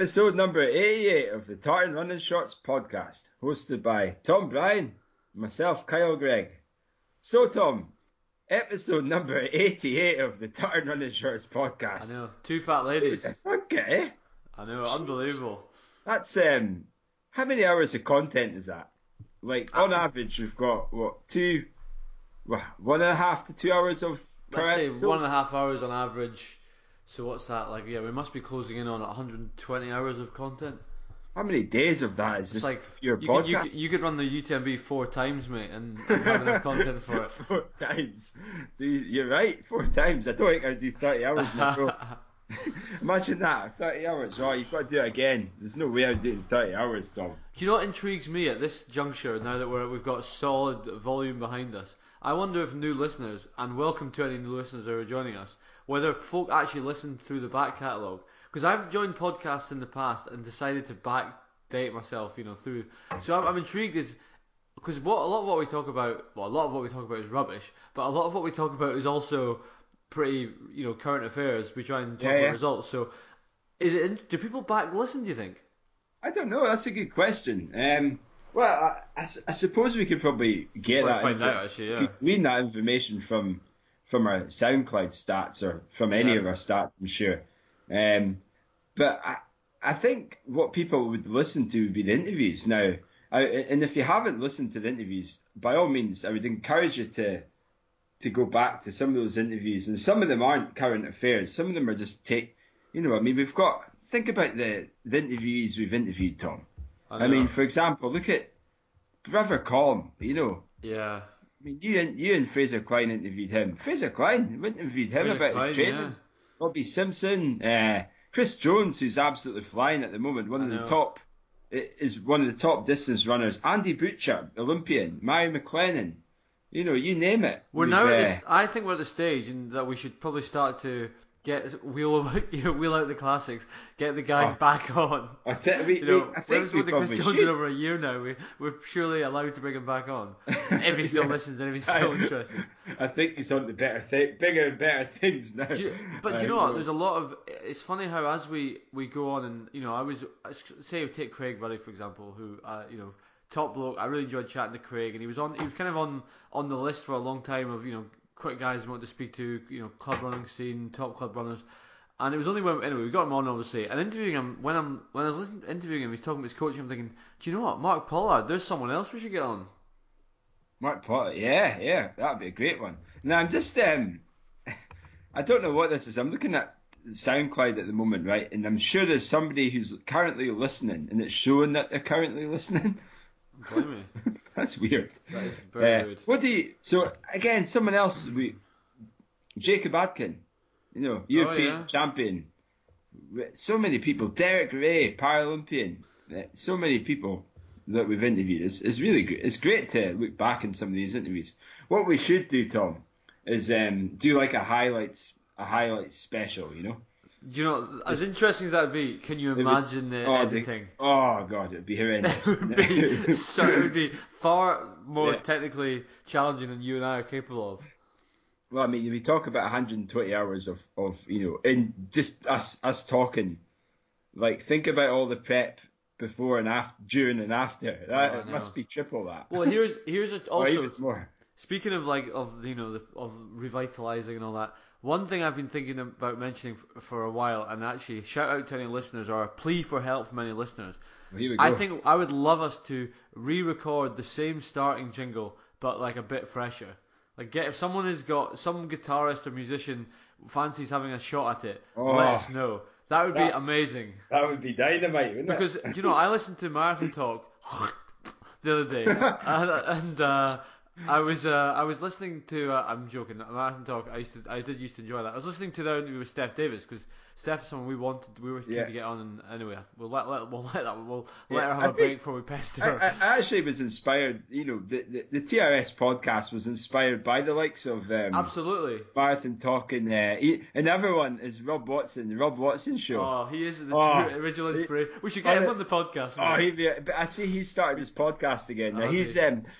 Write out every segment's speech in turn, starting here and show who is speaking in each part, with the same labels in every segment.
Speaker 1: Episode number 88 of the Tartan Running Shorts podcast, hosted by Tom Bryan, myself, Kyle Gregg. So, Tom, episode number 88 of the Tartan Running Shorts podcast.
Speaker 2: I know, two fat ladies.
Speaker 1: Okay.
Speaker 2: I know, unbelievable.
Speaker 1: That's, um, how many hours of content is that? Like, on average, we've got, what, two, well, one and a half to two hours of
Speaker 2: Let's say one and a half hours on average. So what's that like? Yeah, we must be closing in on 120 hours of content.
Speaker 1: How many days of that is
Speaker 2: It's
Speaker 1: just
Speaker 2: like
Speaker 1: your
Speaker 2: you
Speaker 1: podcast?
Speaker 2: could, you, could, you could run the UTMB four times, mate, and, and have enough content for it.
Speaker 1: four times. You- You're right, four times. I don't think I'd do 30 hours in a row. Imagine that, 30 hours. Oh, you've got to do it again. There's no way I'd do it in 30 hours, Tom.
Speaker 2: Do you know what intrigues me at this juncture? Now that we're, we've got a solid volume behind us, I wonder if new listeners, and welcome to any new listeners that are joining us, whether folk actually listen through the back catalogue. Because I've joined podcasts in the past and decided to backdate myself, you know, through. So I'm, I'm intrigued is because what a lot of what we talk about, well, a lot of what we talk about is rubbish, but a lot of what we talk about is also pretty, you know, current affairs. We try and talk
Speaker 1: Yeah,
Speaker 2: about
Speaker 1: yeah.
Speaker 2: results. So, is it? in- Do people back listen? Do you think?
Speaker 1: I don't know. That's a good question. Um, well, I suppose we could probably get
Speaker 2: Well,
Speaker 1: that.
Speaker 2: find
Speaker 1: info-
Speaker 2: out, actually, yeah.
Speaker 1: could glean that information from from our SoundCloud stats or from any
Speaker 2: Yeah.
Speaker 1: of our stats. I'm sure. Um, but I, I think what people would listen to would be the interviews now. I, and if you haven't listened to the interviews, by all means, I would encourage you to to go back to some of those interviews. And some of them aren't current affairs. Some of them are just take. You know, I mean, we've got think about the the interviews we've interviewed, Tom. I, mean, for example, look at Brother Colm. You know,
Speaker 2: yeah.
Speaker 1: I mean, you and you and Fraser Clyne interviewed him. Fraser Clyne we interviewed him
Speaker 2: Fraser
Speaker 1: about
Speaker 2: Clyne,
Speaker 1: his training.
Speaker 2: yeah.
Speaker 1: Bobby Simpson, uh, Chris Jones, who's absolutely flying at the moment, one
Speaker 2: I
Speaker 1: of the top is one of the top distance runners. Andy Butchart, Olympian, Mary McLennan, you know, you name it.
Speaker 2: We're now at
Speaker 1: uh,
Speaker 2: this, I think we're at the stage and that we should probably start to get wheel you know, wheel out the classics, get the guys
Speaker 1: Oh.
Speaker 2: back on.
Speaker 1: I, te- we,
Speaker 2: You know,
Speaker 1: we, I think
Speaker 2: we've
Speaker 1: we
Speaker 2: been Chris
Speaker 1: probably should.
Speaker 2: over a year now. We, we're surely allowed to bring him back on if he still
Speaker 1: Yeah.
Speaker 2: listens and if he's still
Speaker 1: I-
Speaker 2: interested.
Speaker 1: I think he's on to better, thi- bigger and better things now.
Speaker 2: You, but do you know what? There's a lot of. It's funny how as we, we go on and you know I was say take Craig Ruddy for example, who uh, you know top bloke. I really enjoyed chatting to Craig, and he was on. He was kind of on on the list for a long time of you know quick guys we want to speak to. You know club running scene, top club runners. And it was only when anyway we got him on obviously and interviewing him when I'm when I was listening, interviewing him he's talking about his coaching I'm thinking do you know what Mark Pollard there's someone else we should get on
Speaker 1: Mark Pollard, yeah, yeah, that'd be a great one. Now I'm just, um, I don't know what this is. I'm looking at SoundCloud at the moment, right? And I'm sure there's somebody who's currently listening, and it's showing that they're currently listening.
Speaker 2: blame me
Speaker 1: That's weird.
Speaker 2: that is very
Speaker 1: Uh,
Speaker 2: rude
Speaker 1: what do you? So again, someone else. We, Jacob Adkin, you know, European
Speaker 2: Oh, yeah.
Speaker 1: champion. So many people. Derek Rae, Paralympian. Uh, So many people that we've interviewed. It's, it's really great. It's great to look back in some of these interviews. What we should do, Tom, is um, do like a highlights a highlights special. You know.
Speaker 2: Do you know, as interesting as that would be, can you
Speaker 1: It would-
Speaker 2: imagine the
Speaker 1: oh, the- oh God, it'd be horrendous.
Speaker 2: It would be so, it would be far more
Speaker 1: Yeah.
Speaker 2: technically challenging than you and I are capable of.
Speaker 1: Well, I mean, we talk about 120 hours of, of you know, in just us us talking. Like, think about all the prep before and after, during and after. Oh, that
Speaker 2: Oh,
Speaker 1: it must be triple that.
Speaker 2: Well, here's here's a, also
Speaker 1: more.
Speaker 2: speaking of like of you know the, of revitalizing and all that. One thing I've been thinking about mentioning f- for a while, and actually shout out to any listeners or a plea for help from any listeners.
Speaker 1: Here we go.
Speaker 2: I think I would love us to re-record the same starting jingle, but like a bit fresher. Like, get if someone has got some guitarist or musician fancies having a shot at it,
Speaker 1: Oh.
Speaker 2: let us know. That would be amazing.
Speaker 1: that would be dynamite, wouldn't
Speaker 2: Because
Speaker 1: it?
Speaker 2: do you know, I listened to Marathon Talk the other day, and, and uh, I was uh, I was listening to uh, I'm joking Marathon Talk. I used to I did used to enjoy that. I was listening to their interview with Steph Davis because Steph is someone we wanted we were keen
Speaker 1: Yeah.
Speaker 2: to get on. And anyway, we'll let, let we'll let that we'll
Speaker 1: Yeah,
Speaker 2: let her have a
Speaker 1: think-
Speaker 2: break before we pester her.
Speaker 1: I I actually was inspired. You know, the, the the TRS podcast was inspired by the likes of um,
Speaker 2: Absolutely.
Speaker 1: Marathon Talk and uh, he, and everyone is Rob Watson, the Rob Watson show.
Speaker 2: Oh, he is the
Speaker 1: Oh,
Speaker 2: true original inspiration. We should get him on the podcast.
Speaker 1: Oh, he, but I see he started his podcast again. Now
Speaker 2: Oh,
Speaker 1: he's
Speaker 2: he?
Speaker 1: um, uh,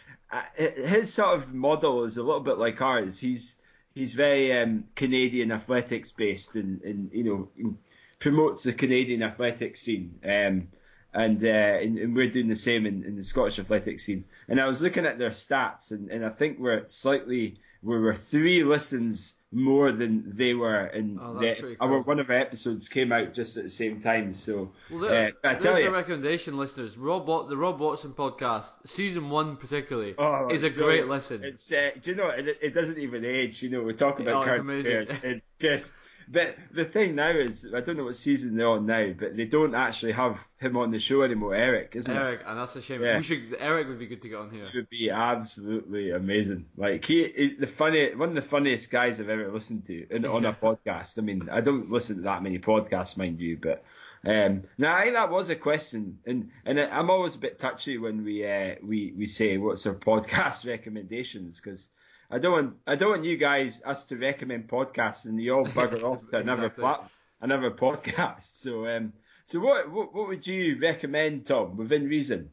Speaker 1: his sort of model is a little bit like ours. He's he's very um, Canadian athletics based, and, and you know, promotes the Canadian athletics scene. Um, and, uh, and, and we're doing the same in, in the Scottish athletics scene. And I was looking at their stats, and, and I think we're slightly we were three listens more than they were, and
Speaker 2: Oh,
Speaker 1: the,
Speaker 2: pretty
Speaker 1: our one of our episodes came out just at the same time. So
Speaker 2: Well, there,
Speaker 1: uh, I tell you,
Speaker 2: a recommendation, listeners. Rob, the Rob Watson podcast, season one particularly,
Speaker 1: Oh,
Speaker 2: is a
Speaker 1: no,
Speaker 2: great listen.
Speaker 1: It's uh, do you know it, it doesn't even age. You know we're talking about
Speaker 2: Oh, it's
Speaker 1: current
Speaker 2: amazing.
Speaker 1: affairs. It's just. But the thing now is, I don't know what season they're on now, but they don't actually have him on the show anymore. Eric, isn't it?
Speaker 2: Eric, and that's a shame.
Speaker 1: Yeah.
Speaker 2: We should. Eric would be good to get on here.
Speaker 1: He would be absolutely amazing. Like he, he the funny, one of the funniest guys I've ever listened to in, on a podcast. I mean, I don't listen to that many podcasts, mind you, but um, now I think that was a question, and and I'm always a bit touchy when we uh, we we say what's our podcast recommendations because. I don't want I don't want you guys us to recommend podcasts and you all bugger off to another
Speaker 2: Exactly.
Speaker 1: plat, another podcast. So um so what, what what would you recommend, Tom, within reason?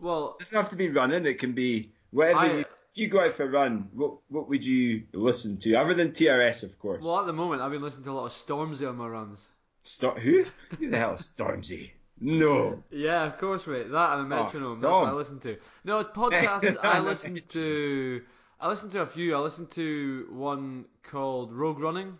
Speaker 2: Well,
Speaker 1: It doesn't have to be running. It can be whatever.
Speaker 2: I-
Speaker 1: you, if you go out for a run, what what would you listen to other than TRS, of course?
Speaker 2: well, at the moment, I've been listening to a lot of Stormzy on my runs.
Speaker 1: Stor- who? Who the hell is Stormzy? No.
Speaker 2: Yeah, of course, mate. That and a
Speaker 1: Oh,
Speaker 2: metronome. That's what I listen to. No, podcasts. I listen to. I listened to a few. I listened to one called Rogue Running,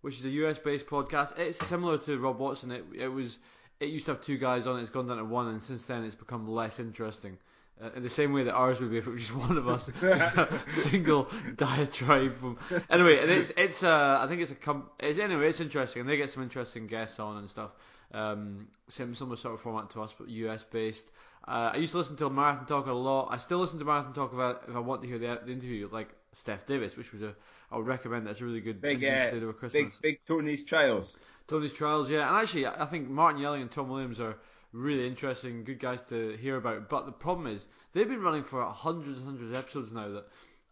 Speaker 2: which is a US-based podcast. It's similar to Rob Watson. It it was. It used to have two guys on it. It's gone down to one, and since then it's become less interesting. Uh, in the same way that ours would be if it was just one of us, just a single diatribe. From... Anyway, and it's it's uh, I think it's a com- it's, anyway it's interesting, and they get some interesting guests on and stuff. Um, same similar sort of format to us, but US based. Uh, I used to listen to Marathon Talk a lot. I still listen to Marathon Talk if I, if I want to hear the, the interview, like Steph Davis, which was a I would recommend. That's a really good
Speaker 1: Big, uh, Big big Tony's trials.
Speaker 2: Tony's Trials, yeah, and actually, I I think Martin Yelling and Tom Williams are really interesting, good guys to hear about. But the problem is, they've been running for hundreds and hundreds of episodes now. That,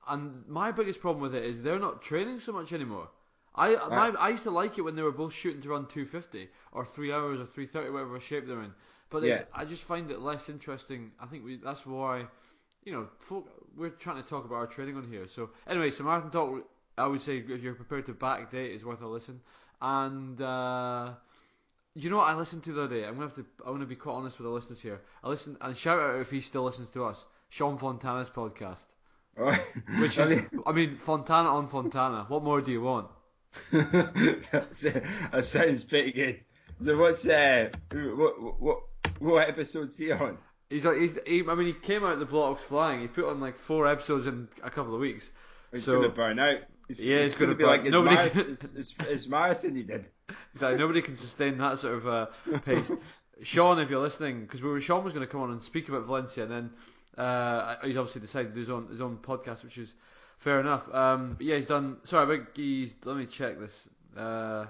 Speaker 2: and my biggest problem with it is they're not training so much anymore. I my, I used to like it when they were both shooting to run 250 or three hours or 330, whatever shape they're in. But
Speaker 1: Yeah.
Speaker 2: I just find it less interesting. I think we, that's why, you know, folk, we're trying to talk about our trading on here. So anyway, so Marathon Talk, I would say if you're prepared to backdate, is worth a listen. And uh, you know what I listened to the other day? I'm gonna have to. I want to be quite honest with the listeners here. I listened and shout out if he still listens to us. Sean Fontana's podcast, which
Speaker 1: I
Speaker 2: is,
Speaker 1: mean,
Speaker 2: I mean, Fontana on Fontana. What more do you want?
Speaker 1: that sounds pretty good. So what's uh, what what what episode's he on?
Speaker 2: He's like, he's, he, I mean, he came out the blocks flying. He put on like four episodes in a couple of weeks.
Speaker 1: He's
Speaker 2: So-
Speaker 1: gonna burn out. It's,
Speaker 2: Yeah,
Speaker 1: it's
Speaker 2: he's gonna
Speaker 1: gonna be
Speaker 2: burn-
Speaker 1: like his,
Speaker 2: nobody-
Speaker 1: marathon, his, his, his marathon he did.
Speaker 2: He's like, nobody can sustain that sort of uh, pace. Sean, if you're listening, because we were Sean was going to come on and speak about Valencia, and then uh, he's obviously decided to do his own his own podcast, which is fair enough. Um, but yeah, he's done. Sorry, I think he's. Let me check this. Uh,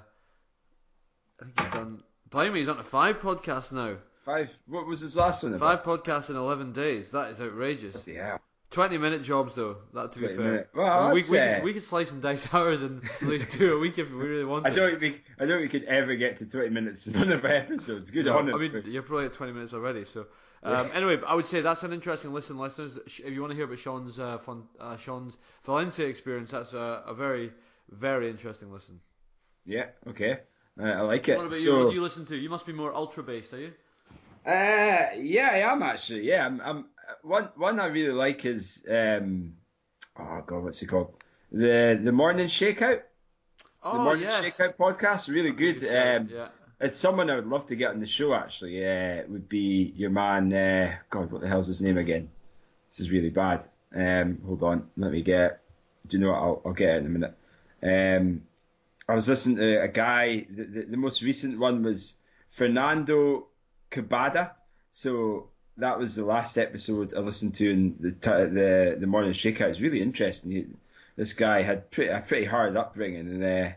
Speaker 2: I think he's done. Blimey, he's on to five podcasts now.
Speaker 1: Five. What was his last one about?
Speaker 2: Five podcasts in eleven days. That is outrageous.
Speaker 1: Yeah.
Speaker 2: Twenty minute jobs though. That to be fair.
Speaker 1: minute. Well,
Speaker 2: we, we,
Speaker 1: uh,
Speaker 2: we could slice and dice hours and at least do a week if we really wanted.
Speaker 1: I don't think I don't think we could ever get to 20 minutes in one of our episodes. Good
Speaker 2: No,
Speaker 1: on.
Speaker 2: I mean, you're probably at 20 minutes already. So, um, anyway, I would say that's an interesting listen, listeners. If you want to hear about Sean's uh, fun, uh, Sean's Valencia experience, that's a, a very, very interesting listen.
Speaker 1: yeah. Okay. Uh, I like it.
Speaker 2: What about you? What do you listen to? You must be more ultra based, are you?
Speaker 1: Uh, yeah, I am actually. Yeah, I'm. I'm one. One I really like is um, oh god, what's it called? The the morning shakeout. The
Speaker 2: Oh
Speaker 1: morning
Speaker 2: yes.
Speaker 1: shakeout podcast, really
Speaker 2: That's
Speaker 1: good. um,
Speaker 2: yeah.
Speaker 1: It's someone I would love to get on the show. Actually, uh, would be your man. Uh, God, what the hell's his name again? This is really bad. Um, hold on, let me get. Do you know what? I'll, I'll get it in a minute. Um, I was listening to a guy. The, the, the most recent one was Fernando Cabada. So that was the last episode I listened to in the the the morning shakeout. It's really interesting. He, this guy had pretty, a pretty hard upbringing and uh,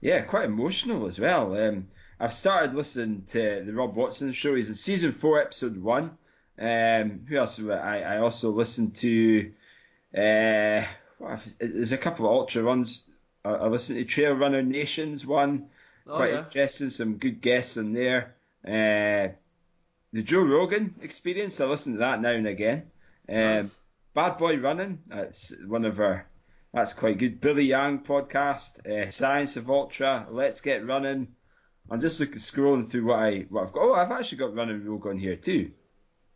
Speaker 1: yeah, quite emotional as well. Um, I've started listening to the Rob Watson show. He's in season four, episode one. Um, who else? I, I also listened to. Uh, what if- there's a couple of ultra runs. I, I listened to Trail Runner Nations one.
Speaker 2: Oh,
Speaker 1: Quite
Speaker 2: yeah.
Speaker 1: interesting. Some good guests in there. Uh, the Joe Rogan Experience. I listen to that now and again. Um,
Speaker 2: Nice.
Speaker 1: Bad Boy Running. That's one of our. That's quite good. Billy Yang podcast. Uh, Science of Ultra. Let's Get Running. I'm just looking, scrolling through what I what I've got. Oh, I've actually got Run and Rogue on here too.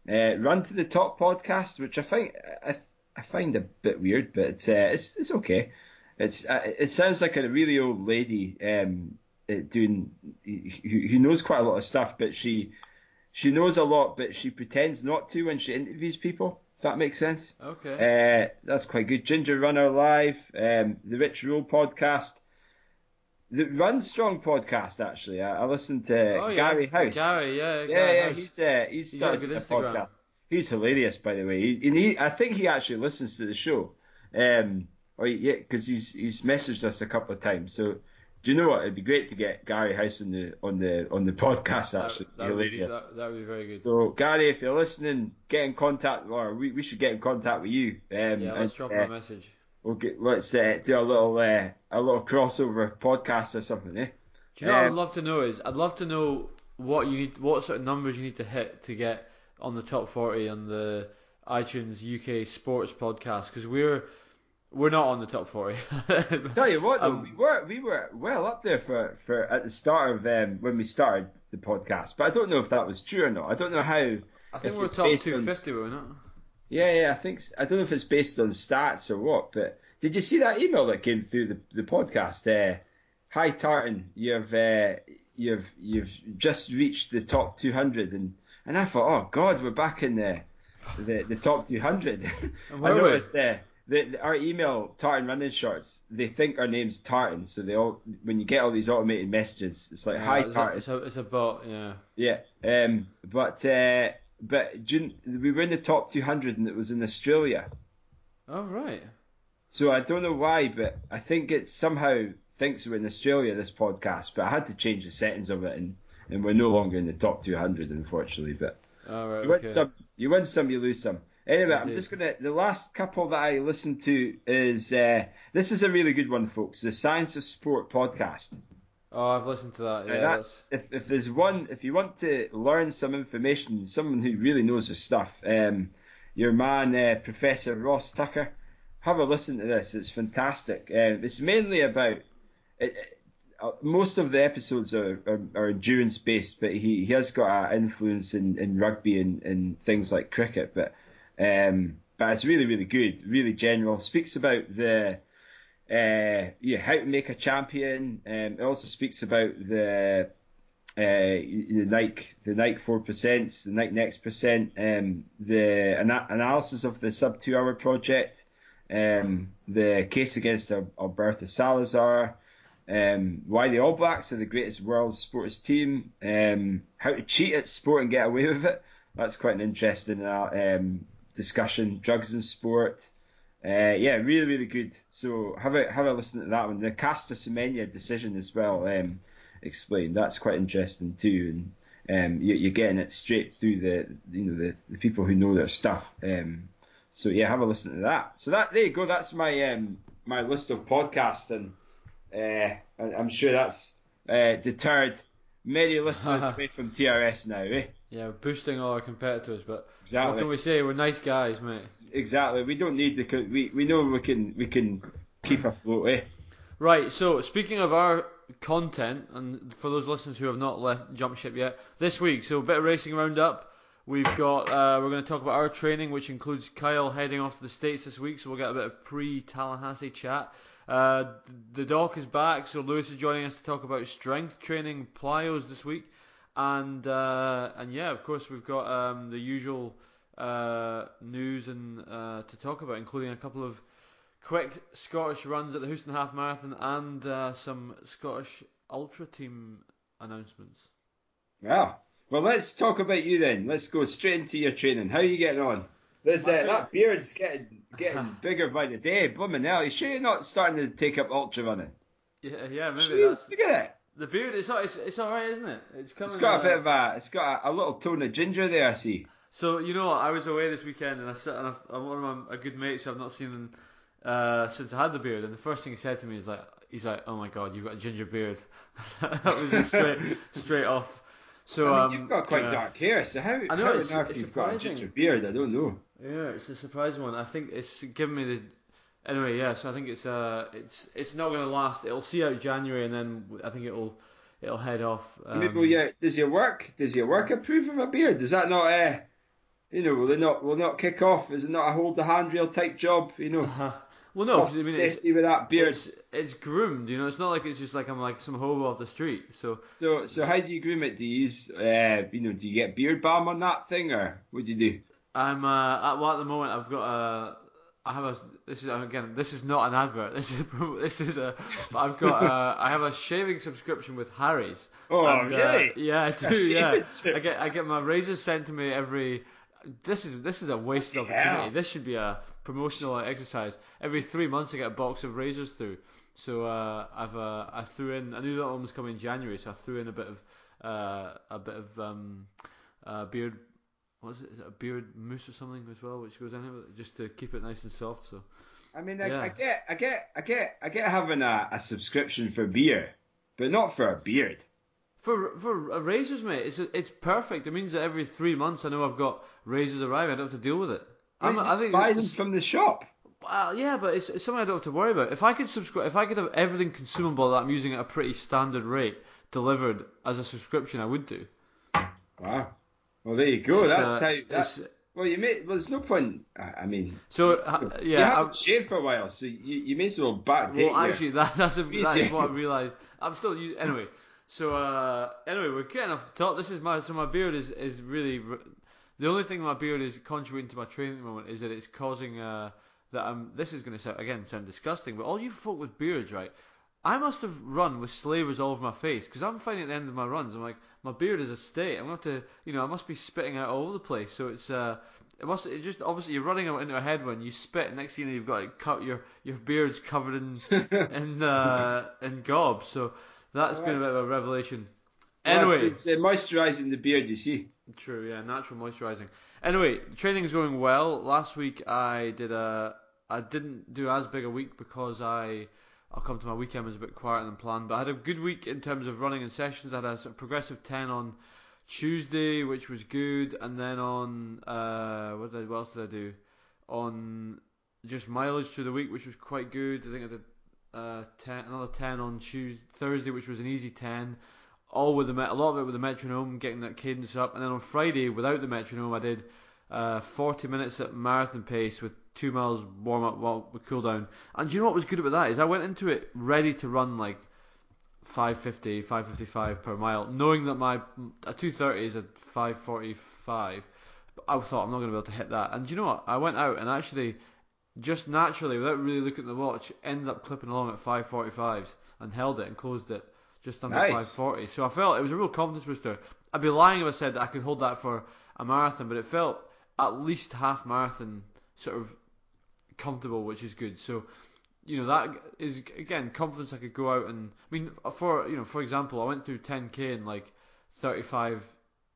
Speaker 1: Uh, Run to the Top podcast, which I find I, I find a bit weird, but it's uh, it's, it's okay. It's uh, it sounds like a really old lady um, uh, doing who, who knows quite a lot of stuff, but she she knows a lot, but she pretends not to when she interviews people. If that makes sense.
Speaker 2: Okay.
Speaker 1: Uh, that's quite good. Ginger Runner Live, um, the Rich Roll podcast, the Run Strong podcast. Actually, I, I listened to
Speaker 2: oh, yeah.
Speaker 1: Gary House.
Speaker 2: Gary, yeah,
Speaker 1: yeah,
Speaker 2: Gary
Speaker 1: yeah.
Speaker 2: House.
Speaker 1: He's uh, he's
Speaker 2: He's
Speaker 1: started
Speaker 2: good
Speaker 1: a podcast. He's hilarious, by the way. He, and he, I think he actually listens to the show. Um, or yeah, because he's he's messaged us a couple of times. So, do you know what? It'd be great to get Gary House on the on the on the podcast. Actually,
Speaker 2: that, would be, that, that would be very good.
Speaker 1: So, Gary, if you're listening, get in contact, or we, we should get in contact with you. Um,
Speaker 2: yeah, let's
Speaker 1: and,
Speaker 2: drop
Speaker 1: uh,
Speaker 2: a message.
Speaker 1: We'll get, let's uh, do a little uh, a little crossover podcast or something, eh?
Speaker 2: Do you know what I'd
Speaker 1: um,
Speaker 2: love to know is I'd love to know what you need, what sort of numbers you need to hit to get on the top forty on the iTunes UK Sports podcast because we're we're not on the top forty.
Speaker 1: Tell you what, though,
Speaker 2: Um,
Speaker 1: we were we were well up there for, for at the start of um, when we started the podcast, but I don't know if that was true or not. I don't know how.
Speaker 2: I think we're
Speaker 1: it's
Speaker 2: top two fifty, were we not?
Speaker 1: Yeah, yeah, I think I don't know if it's based on stats or what, but did you see that email that came through the the podcast? Uh, Hi Tartan, you've uh, you've you've just reached the top 200, and and I thought, oh God, we're back in the the, the top 200.
Speaker 2: And
Speaker 1: I
Speaker 2: we?
Speaker 1: noticed uh, the, our email Tartan running shorts. They think our name's Tartan, so they all when you get all these automated messages, it's like
Speaker 2: Yeah,
Speaker 1: Hi
Speaker 2: it's a,
Speaker 1: Tartan.
Speaker 2: it's a it's a bot, yeah.
Speaker 1: Yeah, um, but uh, but June, we were in the top 200, and it was in Australia.
Speaker 2: Oh right.
Speaker 1: So I don't know why, but I think it somehow thinks we're in Australia, this podcast, but I had to change the settings of it and, and we're no longer in the top 200, unfortunately. But
Speaker 2: All right.
Speaker 1: you win
Speaker 2: okay.
Speaker 1: some, you win some, you lose some. Anyway, I'm just gonna. The last couple that I listened to is uh, this is a really good one, folks. The Science of Sport podcast.
Speaker 2: Oh, I've listened to that. Yeah,
Speaker 1: that-
Speaker 2: that's
Speaker 1: if, if there's one, if you want to learn some information, someone who really knows his stuff, um, your man uh, Professor Ross Tucker, have a listen to this. It's fantastic. Um, it's mainly about. It, it- uh, most of the episodes are, are, are endurance based, but he, he has got an influence in, in rugby and, and things like cricket. But um, but it's really really good, really general. Speaks about the uh, yeah, how to make a champion. Um, it also speaks about the uh, the Nike the Nike four percent, the Nike Next percent, um, the ana- analysis of the sub two hour project, um, the case against Alberto Salazar, um, why the All Blacks are the greatest world sports team, um, how to cheat at sport and get away with it. That's quite an interesting uh, um, discussion. Drugs and sport. Uh, yeah, really, really good. So have a have a listen to that one. The Caster Semenya decision as well um, explained. That's quite interesting too, and um, you, you're getting it straight through the you know the, the people who know their stuff. Um, so yeah, have a listen to that. So that there you go. That's my um, my list of podcasts, and uh, I- I'm sure that's uh, deterred many listeners away from TRS now. Eh?
Speaker 2: Yeah, we're boosting all our competitors. But what
Speaker 1: Exactly.
Speaker 2: can we say? We're nice guys, mate.
Speaker 1: Exactly. We don't need the. We we know we can we can keep afloat. Eh?
Speaker 2: Right, so speaking of our content, and for those listeners who have not left Jump Ship yet, this week, so a bit of racing roundup. We've got, uh, we're going to talk about our training, which includes Kyle heading off to the States this week, so we'll get a bit of pre Tallahassee chat. Uh, the doc is back, so Lewis is joining us to talk about strength training plyos this week. And, uh, and yeah, of course, we've got um, the usual uh, news and uh, to talk about, including a couple of quick Scottish runs at the Houston Half Marathon and uh, some Scottish Ultra Team announcements.
Speaker 1: Yeah, well, let's talk about you then. Let's go straight into your training. How are you getting on? There's, uh, that beard's getting getting bigger by the day. Blooming hell, you sure you're not starting to take up ultra running?
Speaker 2: Yeah, yeah, maybe
Speaker 1: Jeez,
Speaker 2: that's
Speaker 1: look at it.
Speaker 2: The beard. It's all, it's, it's all right, isn't it? It's coming.
Speaker 1: It's got a bit of a, it's got a, a little tone of ginger there. I see.
Speaker 2: So you know, I was away this weekend, and I sat and I, one of my a good mates who I've not seen uh, since I had the beard, and the first thing he said to me is like, he's like, "Oh my god, you've got a ginger beard." that was just straight straight off. So
Speaker 1: I mean,
Speaker 2: um,
Speaker 1: you've got quite
Speaker 2: yeah.
Speaker 1: dark hair, so how,
Speaker 2: I know,
Speaker 1: how
Speaker 2: it's-
Speaker 1: on earth
Speaker 2: it's
Speaker 1: you've got a
Speaker 2: surprising.
Speaker 1: ginger beard? I don't know.
Speaker 2: Yeah, it's a surprising one. I think it's given me the. Anyway, yeah. So I think it's uh, it's it's not going to last. It'll see out January, and then I think it'll it'll head off. Um,
Speaker 1: will you, does your work does your work approve of a beard? Does that not uh, you know will it not will not kick off? Is it not a hold the handrail type job? You know,
Speaker 2: uh, well, no, I mean, it's,
Speaker 1: safety with that beard.
Speaker 2: it's it's groomed. You know, it's not like it's just like I'm like some hobo off the street. So
Speaker 1: So so how do you groom it? Do you use uh, you know do you get beard balm on that thing or what do you do?
Speaker 2: I'm uh, at, well at the moment I've got a I have a this is again this is not an advert this is this is a but I've got a, I have a shaving subscription with Harry's.
Speaker 1: Oh
Speaker 2: And, uh,
Speaker 1: really?
Speaker 2: yeah, I do. Yeah, I get I get my razors sent to me every. This is this is a wasted opportunity.
Speaker 1: hell.
Speaker 2: This should be a promotional exercise. Every three months I get a box of razors through. So uh, I've uh, I threw in. I knew that one was coming in January, so I threw in a bit of uh, a bit of um, uh, beard. What is it? Is it a beard mousse or something as well, which goes in it just to keep it nice and soft. So
Speaker 1: I mean, I,
Speaker 2: Yeah.
Speaker 1: I get, I get, I get, I get having a, a subscription for beer, but not for a beard.
Speaker 2: For for razors, mate, it's it's perfect. It means that every three months I know I've got razors arriving. I don't have to deal with it.
Speaker 1: I,
Speaker 2: I
Speaker 1: just
Speaker 2: think
Speaker 1: buy them from the shop.
Speaker 2: Well, yeah, but it's, it's something I don't have to worry about. If I could subscribe, if I could have everything consumable that I'm using at a pretty standard rate delivered as a subscription, I would do.
Speaker 1: Wow. Well, there you go.
Speaker 2: It's,
Speaker 1: That's
Speaker 2: uh,
Speaker 1: how. That's, well, you may. Well, there's no point. I I mean,
Speaker 2: So uh,
Speaker 1: you
Speaker 2: yeah,
Speaker 1: haven't
Speaker 2: I'm,
Speaker 1: shaved for a while, so you, you may as well backdate
Speaker 2: well, actually, that, that's a, that is what I realised. I'm still using anyway. So uh, anyway, we're getting off the top. This is my so my beard is is really the only thing my beard is contributing to my training at the moment is that it's causing uh, that I'm. This is going to sound again sound disgusting, but all you folk with beards, right? I must have run with slavers all over my face because I'm finding at the end of my runs, I'm like, my beard is a state. I'm going to have to, you know, I must be spitting out all over the place. So it's, uh, it must, it just, obviously you're running out into a headwind, you spit, next thing you know, you've got like, cut, your, your beard's covered in, in, uh, in gobs. So that's
Speaker 1: Well,
Speaker 2: been a bit of a revelation.
Speaker 1: Well,
Speaker 2: Anyway.
Speaker 1: it's, it's uh, moisturising the beard. You see.
Speaker 2: True, yeah, natural moisturising. Anyway, training is going well. Last week I did a, I didn't do as big a week because I, I'll come to my weekend was a bit quieter than planned. But I had a good week in terms of running and sessions. I had a sort of progressive ten on Tuesday, which was good, and then on uh, what did I, what else did I do? On just mileage through the week, which was quite good. I think I did uh, ten, another ten on Tuesday, Thursday, which was an easy ten all with the a lot of it with the metronome, getting that cadence up, and then on Friday without the metronome, I did uh, 40 minutes at marathon pace with two miles warm up, well, cool down. And do you know what was good about that is I went into it ready to run like 550, 555 per mile, knowing that my a 230 is at 545. But I thought I'm not going to be able to hit that. And do you know what? I went out and actually, just naturally, without really looking at the watch, ended up clipping along at 545s and held it and closed it just under
Speaker 1: Nice.
Speaker 2: 540. So I felt it was a real confidence booster. I'd be lying if I said that I could hold that for a marathon, but it felt at least half marathon sort of comfortable, which is good. So you know that is again confidence. I could go out and I mean for you know for example, I went through 10k in like 35.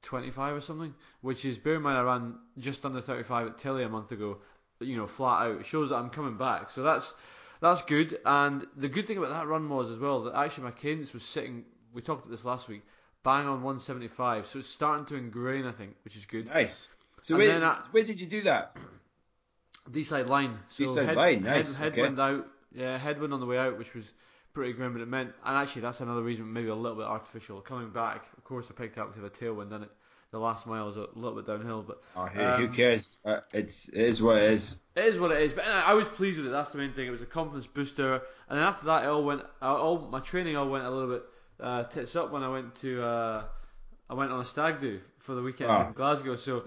Speaker 2: 25 or something, which is bear in mind I ran just under 35 at Tilly a month ago, you know, flat out. It shows that I'm coming back, so that's that's good. And the good thing about that run was as well that actually my cadence was sitting. We talked about this last week, bang on 175, so it's starting to ingrain, I think, which is good.
Speaker 1: Nice. So
Speaker 2: And
Speaker 1: where,
Speaker 2: then I-
Speaker 1: where did you do that?
Speaker 2: Deeside line. So
Speaker 1: Deeside
Speaker 2: head,
Speaker 1: line, nice,
Speaker 2: Head, headwind out. Yeah, headwind on the way out, which was pretty grim, but it meant, and actually that's another reason, maybe a little bit artificial. Coming back, of course, I picked up to the tailwind, and it the last mile was a little bit downhill, but
Speaker 1: Oh, hey,
Speaker 2: Um,
Speaker 1: who cares? Uh, it's it is what it is.
Speaker 2: it is what it is. But anyway, I was pleased with it. That's the main thing. It was a confidence booster, and then after that, it all went. uh, All my training all went a little bit uh, tits up when I went to. Uh, I went on a stag do for the weekend
Speaker 1: Ah.
Speaker 2: in Glasgow. So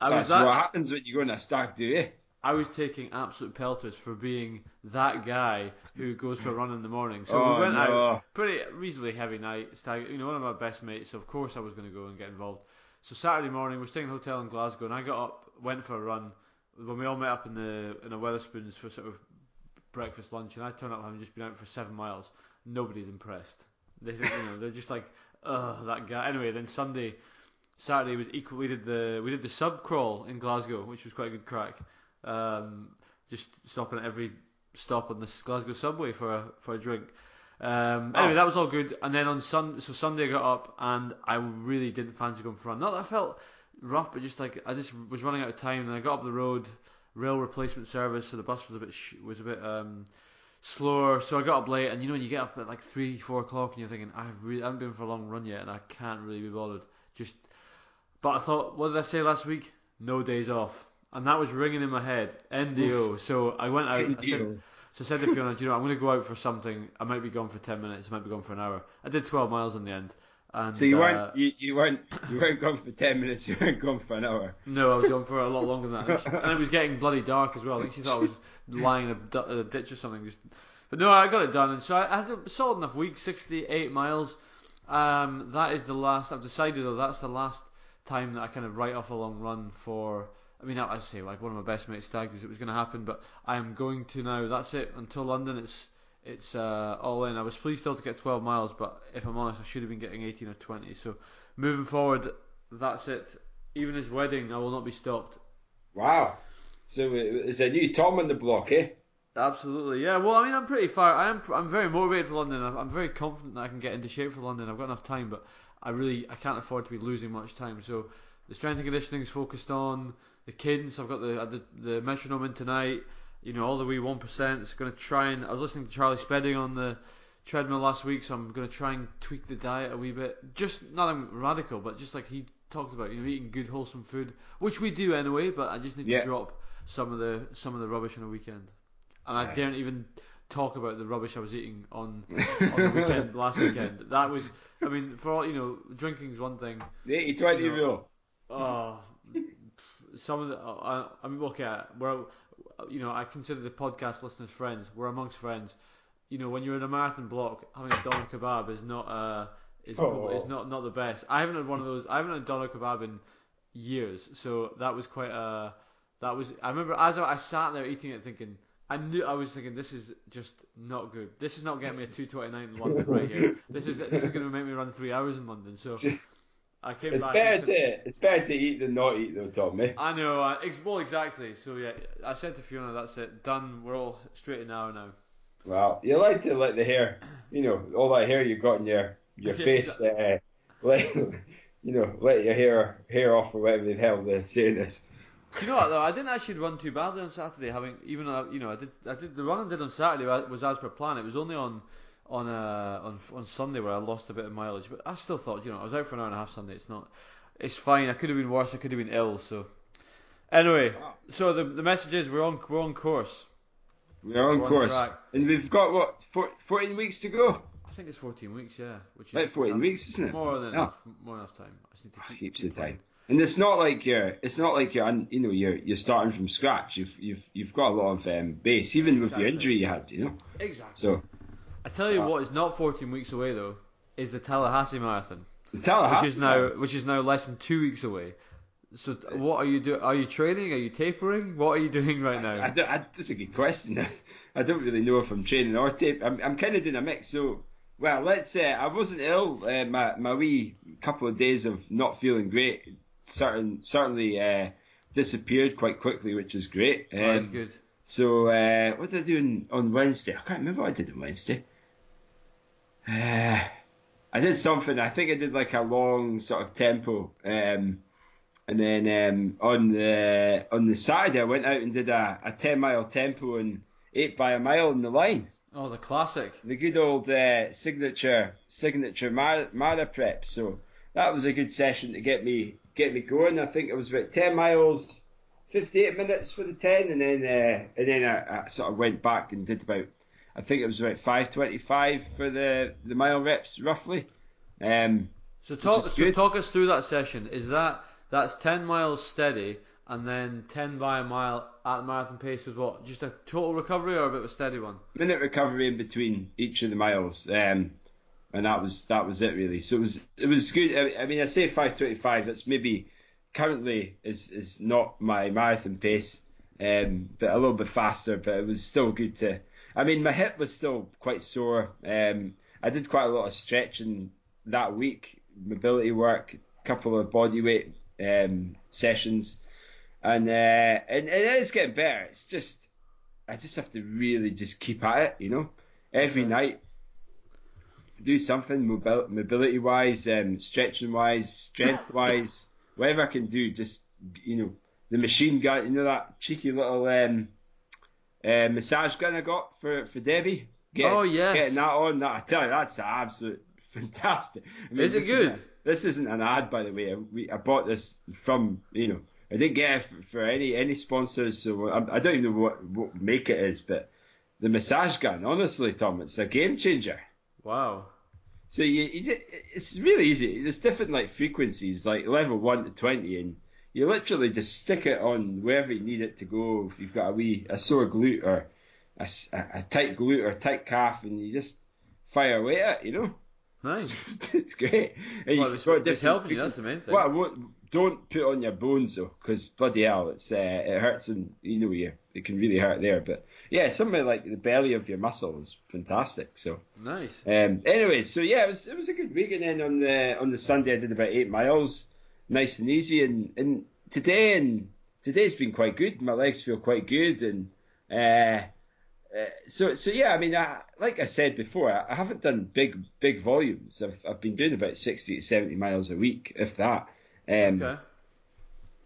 Speaker 2: I
Speaker 1: That's
Speaker 2: was that.
Speaker 1: what happens when you go on a stag do, eh?
Speaker 2: I was taking absolute pelters for being that guy who goes for a run in the morning. So
Speaker 1: Oh,
Speaker 2: we went
Speaker 1: no.
Speaker 2: out pretty reasonably heavy night. Stag, you know, one of my best mates. So of course I was going to go and get involved. So Saturday morning, we're staying in a hotel in Glasgow, and I got up, went for a run. When we all met up in the in the Wetherspoons for sort of breakfast lunch, and I turned up having just been out for seven miles. Nobody's impressed. They, you know, they're just like, oh, that guy. Anyway, then Sunday, Saturday was equal. We did the we did the sub crawl in Glasgow, which was quite a good crack. Um, just stopping at every stop on the Glasgow subway for a for a drink. Um,
Speaker 1: Oh.
Speaker 2: anyway, that was all good. And then on Sun, so Sunday I got up and I really didn't fancy going for a run. Not that I felt rough, but just like I just was running out of time. And I got up the road, rail replacement service, so the bus was a bit sh- was a bit um, slower. So I got up late, and you know when you get up at like three, four o'clock, and you're thinking, I, really, I haven't been for a long run yet, and I can't really be bothered. Just, but I thought, what did I say last week? No days off, and that was ringing in my head. NDO. Oof. So I went out. I said, so I said to Fiona, do you know, I'm going to go out for something. I might be gone for ten minutes. I might be gone for an hour. I did 12 miles in the end. And,
Speaker 1: so you weren't you, you weren't you weren't gone for ten minutes. You weren't gone for an hour.
Speaker 2: No, I was gone for a lot longer than that, and it was getting bloody dark as well. I think she thought I was lying in a, a ditch or something. Just, but no, I got it done, and so I, I had a solid enough week, sixty-eight miles. Um, that is the last. I've decided though that's the last time that I kind of write off a long run for. I mean, as I say like one of my best mates stag it was going to happen, but I am going to now. That's it until London. It's it's uh, all in. I was pleased still to get 12 miles, but if I'm honest, I should have been getting 18 or 20. So moving forward, that's it. Even his wedding, I will not be stopped.
Speaker 1: Wow. So it's a new Tom on the block, eh?
Speaker 2: Absolutely, yeah. Well, I mean, I'm pretty far. I am. I'm very motivated for London. I'm very confident that I can get into shape for London. I've got enough time, but I really I can't afford to be losing much time. So the strength and conditioning is focused on the kids. I've got the uh, the, the metronome in tonight you know, all the wee one percent is going to try and. I was listening to Charlie Spedding on the treadmill last week, so I'm going to try and tweak the diet a wee bit. Just nothing radical, but just like he talked about, you know, eating good wholesome food, which we do anyway. But I just need yeah. to drop some of the some of the rubbish on the weekend, and I daren't even talk about the rubbish I was eating on on the weekend last weekend. That was, I mean, for all you know, drinking's one thing.
Speaker 1: The 80 20 you know, rule.
Speaker 2: Oh, some of the. Uh, I mean, okay, we're you know, I consider the podcast listeners friends. We're amongst friends. You know, when you're in a marathon block, having a doner kebab is not uh is, oh. is not not the best. I haven't had one of those. I haven't had a doner kebab in years, so that was quite a. That was. I remember as I, I sat there eating it, thinking. I knew I was thinking this is just not good. This is not getting me a 229 in London right here. This is this is going to make me run three hours in London. So
Speaker 1: I came it's back. Better to, it's better to eat than not eat, though, Tommy.
Speaker 2: I know. Uh, well, exactly. So yeah, I said to Fiona, "That's it, done. We're all straight an hour now."
Speaker 1: Well, you like to let the hair, you know, all that hair you've got in your your face, uh, let you know, let your hair hair off or whatever the hell the saying is.
Speaker 2: Do you know what though? I didn't actually run too badly on Saturday. Having even though you know I did, I did the run I did on Saturday was as per plan. It was only on on uh, on on Sunday where I lost a bit of mileage, but I still thought you know I was out for an hour and a half Sunday. It's not, it's fine. I could have been worse. I could have been ill. So anyway, so the the message is we're on we're on course.
Speaker 1: We're on we're course, on and we've got what 14 weeks to go.
Speaker 2: I think it's 14 weeks, yeah.
Speaker 1: Which is About 14 weeks, isn't it?
Speaker 2: More than enough, more enough time. I just need to keep,
Speaker 1: keeps keep the time. And it's not like you're, it's not like you're, you know, you're you're starting from scratch. You've you've you've got a lot of um, base, even exactly. with the injury you had, you know.
Speaker 2: Exactly.
Speaker 1: So
Speaker 2: I tell you uh, what is not 14 weeks away though is the Tallahassee Marathon.
Speaker 1: The Tallahassee,
Speaker 2: which is now which is now less than two weeks away. So what are you doing? Are you training? Are you tapering? What are you doing right now?
Speaker 1: I, I, I, that's a good question. I don't really know if I'm training or tape. I'm, I'm kind of doing a mix. So, well, let's say I wasn't ill. Uh, my my wee couple of days of not feeling great certain certainly uh, disappeared quite quickly, which is great.
Speaker 2: Um, oh, that's good.
Speaker 1: So uh, what did I do on Wednesday? I can't remember what I did on Wednesday. Uh, I did something. I think I did like a long sort of tempo. Um, and then um, on the on the Saturday, I went out and did a, a ten mile tempo and eight by a mile in the line.
Speaker 2: Oh, the classic.
Speaker 1: The good old uh, signature signature Mara, Mara prep. So that was a good session to get me get me going. I think it was about ten miles, fifty eight minutes for the ten, and then uh, and then I, I sort of went back and did about I think it was about 525 for the, the mile reps roughly. Um,
Speaker 2: so talk so talk us through that session. Is that that's 10 miles steady and then 10 by a mile at marathon pace with what? Just a total recovery or a bit of a steady one?
Speaker 1: Minute recovery in between each of the miles. Um, and that was that was it really. So it was it was good. I, I mean, I say 525. That's maybe currently is is not my marathon pace, um, but a little bit faster. But it was still good to I mean, my hip was still quite sore. Um, I did quite a lot of stretching that week, mobility work, a couple of body weight um, sessions, and, uh, and, and it is getting better. It's just I just have to really just keep at it, you know, every night. Do something mobil- mobility wise, um, stretching wise, strength wise, whatever I can do. Just you know, the machine gun, you know that cheeky little um, uh, massage gun I got for for Debbie. Get,
Speaker 2: oh yes,
Speaker 1: getting that on. That I tell you, that's absolute fantastic. I
Speaker 2: mean, is it good?
Speaker 1: Isn't, this isn't an ad, by the way. I, we, I bought this from you know. I didn't get it for any any sponsors, so I, I don't even know what, what make it is, but the massage gun, honestly, Tom, it's a game changer.
Speaker 2: Wow.
Speaker 1: So you, you, it's really easy. There's different like frequencies, like level one to twenty, and you literally just stick it on wherever you need it to go. If you've got a wee a sore glute or a, a, a tight glute or a tight calf, and you just fire away at it, you know.
Speaker 2: Nice.
Speaker 1: it's great. And
Speaker 2: well, it's, it's helping you. That's the main thing.
Speaker 1: What I won't, don't put on your bones though, because bloody hell, it's uh, it hurts and you know you it can really hurt there. But yeah, something like the belly of your muscle is fantastic. So
Speaker 2: nice.
Speaker 1: Um. Anyway, so yeah, it was it was a good week, and then on the on the Sunday I did about eight miles, nice and easy, and and today and today's been quite good. My legs feel quite good, and uh, uh, so so yeah, I mean, I, like I said before, I, I, haven't done big big volumes. I've I've been doing about sixty to seventy miles a week, if that. Um, okay.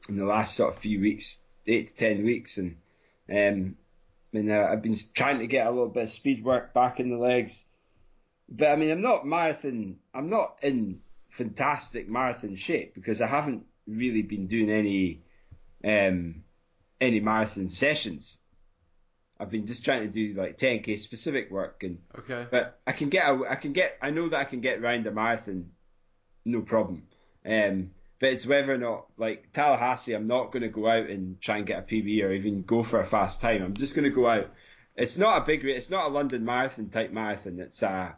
Speaker 1: In the last sort of few weeks, eight to ten weeks, and um, I mean, uh, I've been trying to get a little bit of speed work back in the legs, but I mean, I'm not marathon. I'm not in fantastic marathon shape because I haven't really been doing any um, any marathon sessions. I've been just trying to do like 10k specific work, and
Speaker 2: okay.
Speaker 1: But I can get I can get I know that I can get around a marathon, no problem. Um, but it's whether or not like Tallahassee, I'm not going to go out and try and get a PB or even go for a fast time. I'm just going to go out. It's not a big, it's not a London marathon type marathon. It's a,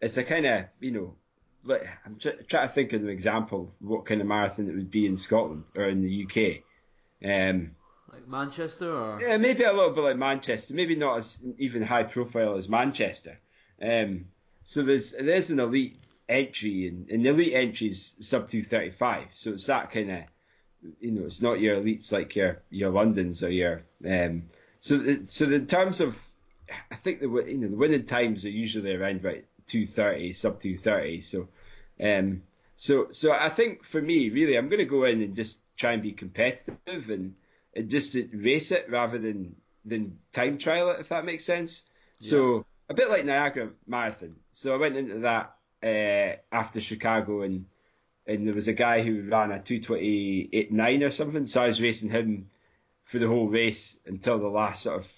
Speaker 1: it's a kind of you know, like I'm trying to think of an example of what kind of marathon it would be in Scotland or in the UK. Um,
Speaker 2: like Manchester, or
Speaker 1: yeah, maybe a little bit like Manchester. Maybe not as even high profile as Manchester. Um, so there's there's an elite entry, and, the elite entry is sub two thirty five. So it's that kind of, you know, it's not your elites like your your Londons or your. Um, so so in terms of, I think the you know the winning times are usually around about two thirty, sub two thirty. So, um, so so I think for me, really, I'm going to go in and just try and be competitive and and just race it rather than than time trial it, if that makes sense. So yeah. a bit like Niagara Marathon. So I went into that uh, after Chicago and and there was a guy who ran a 228.9 or something, so I was racing him for the whole race until the last sort of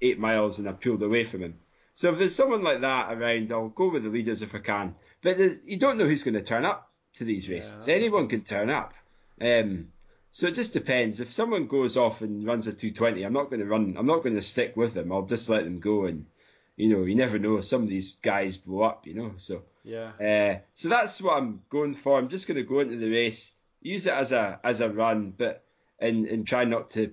Speaker 1: eight miles, and I pulled away from him. So if there's someone like that around, I'll go with the leaders if I can. But you don't know who's going to turn up to these races. Yeah, Anyone can turn up. Um, so it just depends. If someone goes off and runs a 220, I'm not going to run. I'm not going to stick with them. I'll just let them go. And you know, you never know. Some of these guys blow up. You know, so
Speaker 2: yeah.
Speaker 1: Uh, so that's what I'm going for. I'm just going to go into the race, use it as a as a run, but and and try not to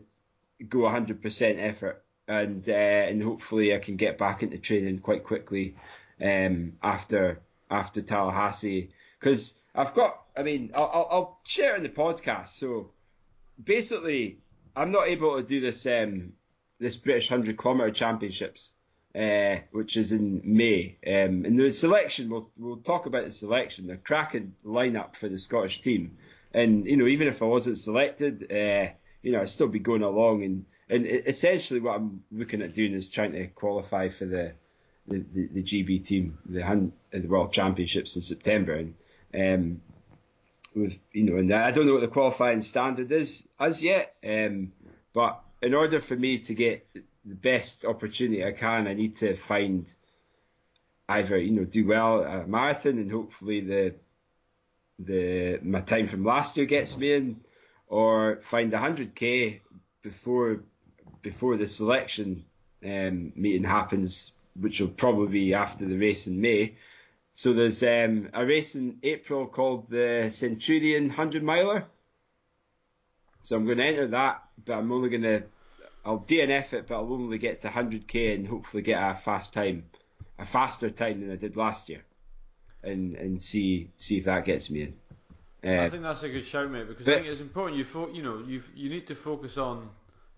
Speaker 1: go 100% effort. And uh, and hopefully I can get back into training quite quickly um, after after Tallahassee because I've got. I mean, I'll, I'll share in the podcast. So basically, I'm not able to do this um, this British 100 kilometer championships, uh, which is in May. Um, and the selection, we'll we'll talk about the selection. The cracking lineup for the Scottish team, and you know even if I wasn't selected, uh, you know I'd still be going along. And and essentially what I'm looking at doing is trying to qualify for the the, the, the GB team, the, the World Championships in September, and um, with you know, and I don't know what the qualifying standard is as yet. Um, but in order for me to get the best opportunity I can, I need to find either you know do well at a marathon and hopefully the the my time from last year gets me in, or find a hundred k before before the selection um, meeting happens, which will probably be after the race in May. So there's um, a race in April called the Centurion 100 miler. So I'm going to enter that, but I'm only going to, I'll DNF it, but I'll only get to 100k and hopefully get a fast time, a faster time than I did last year, and and see see if that gets me in.
Speaker 2: Uh, I think that's a good shout, mate, because but, I think it's important. You fo- you know you you need to focus on,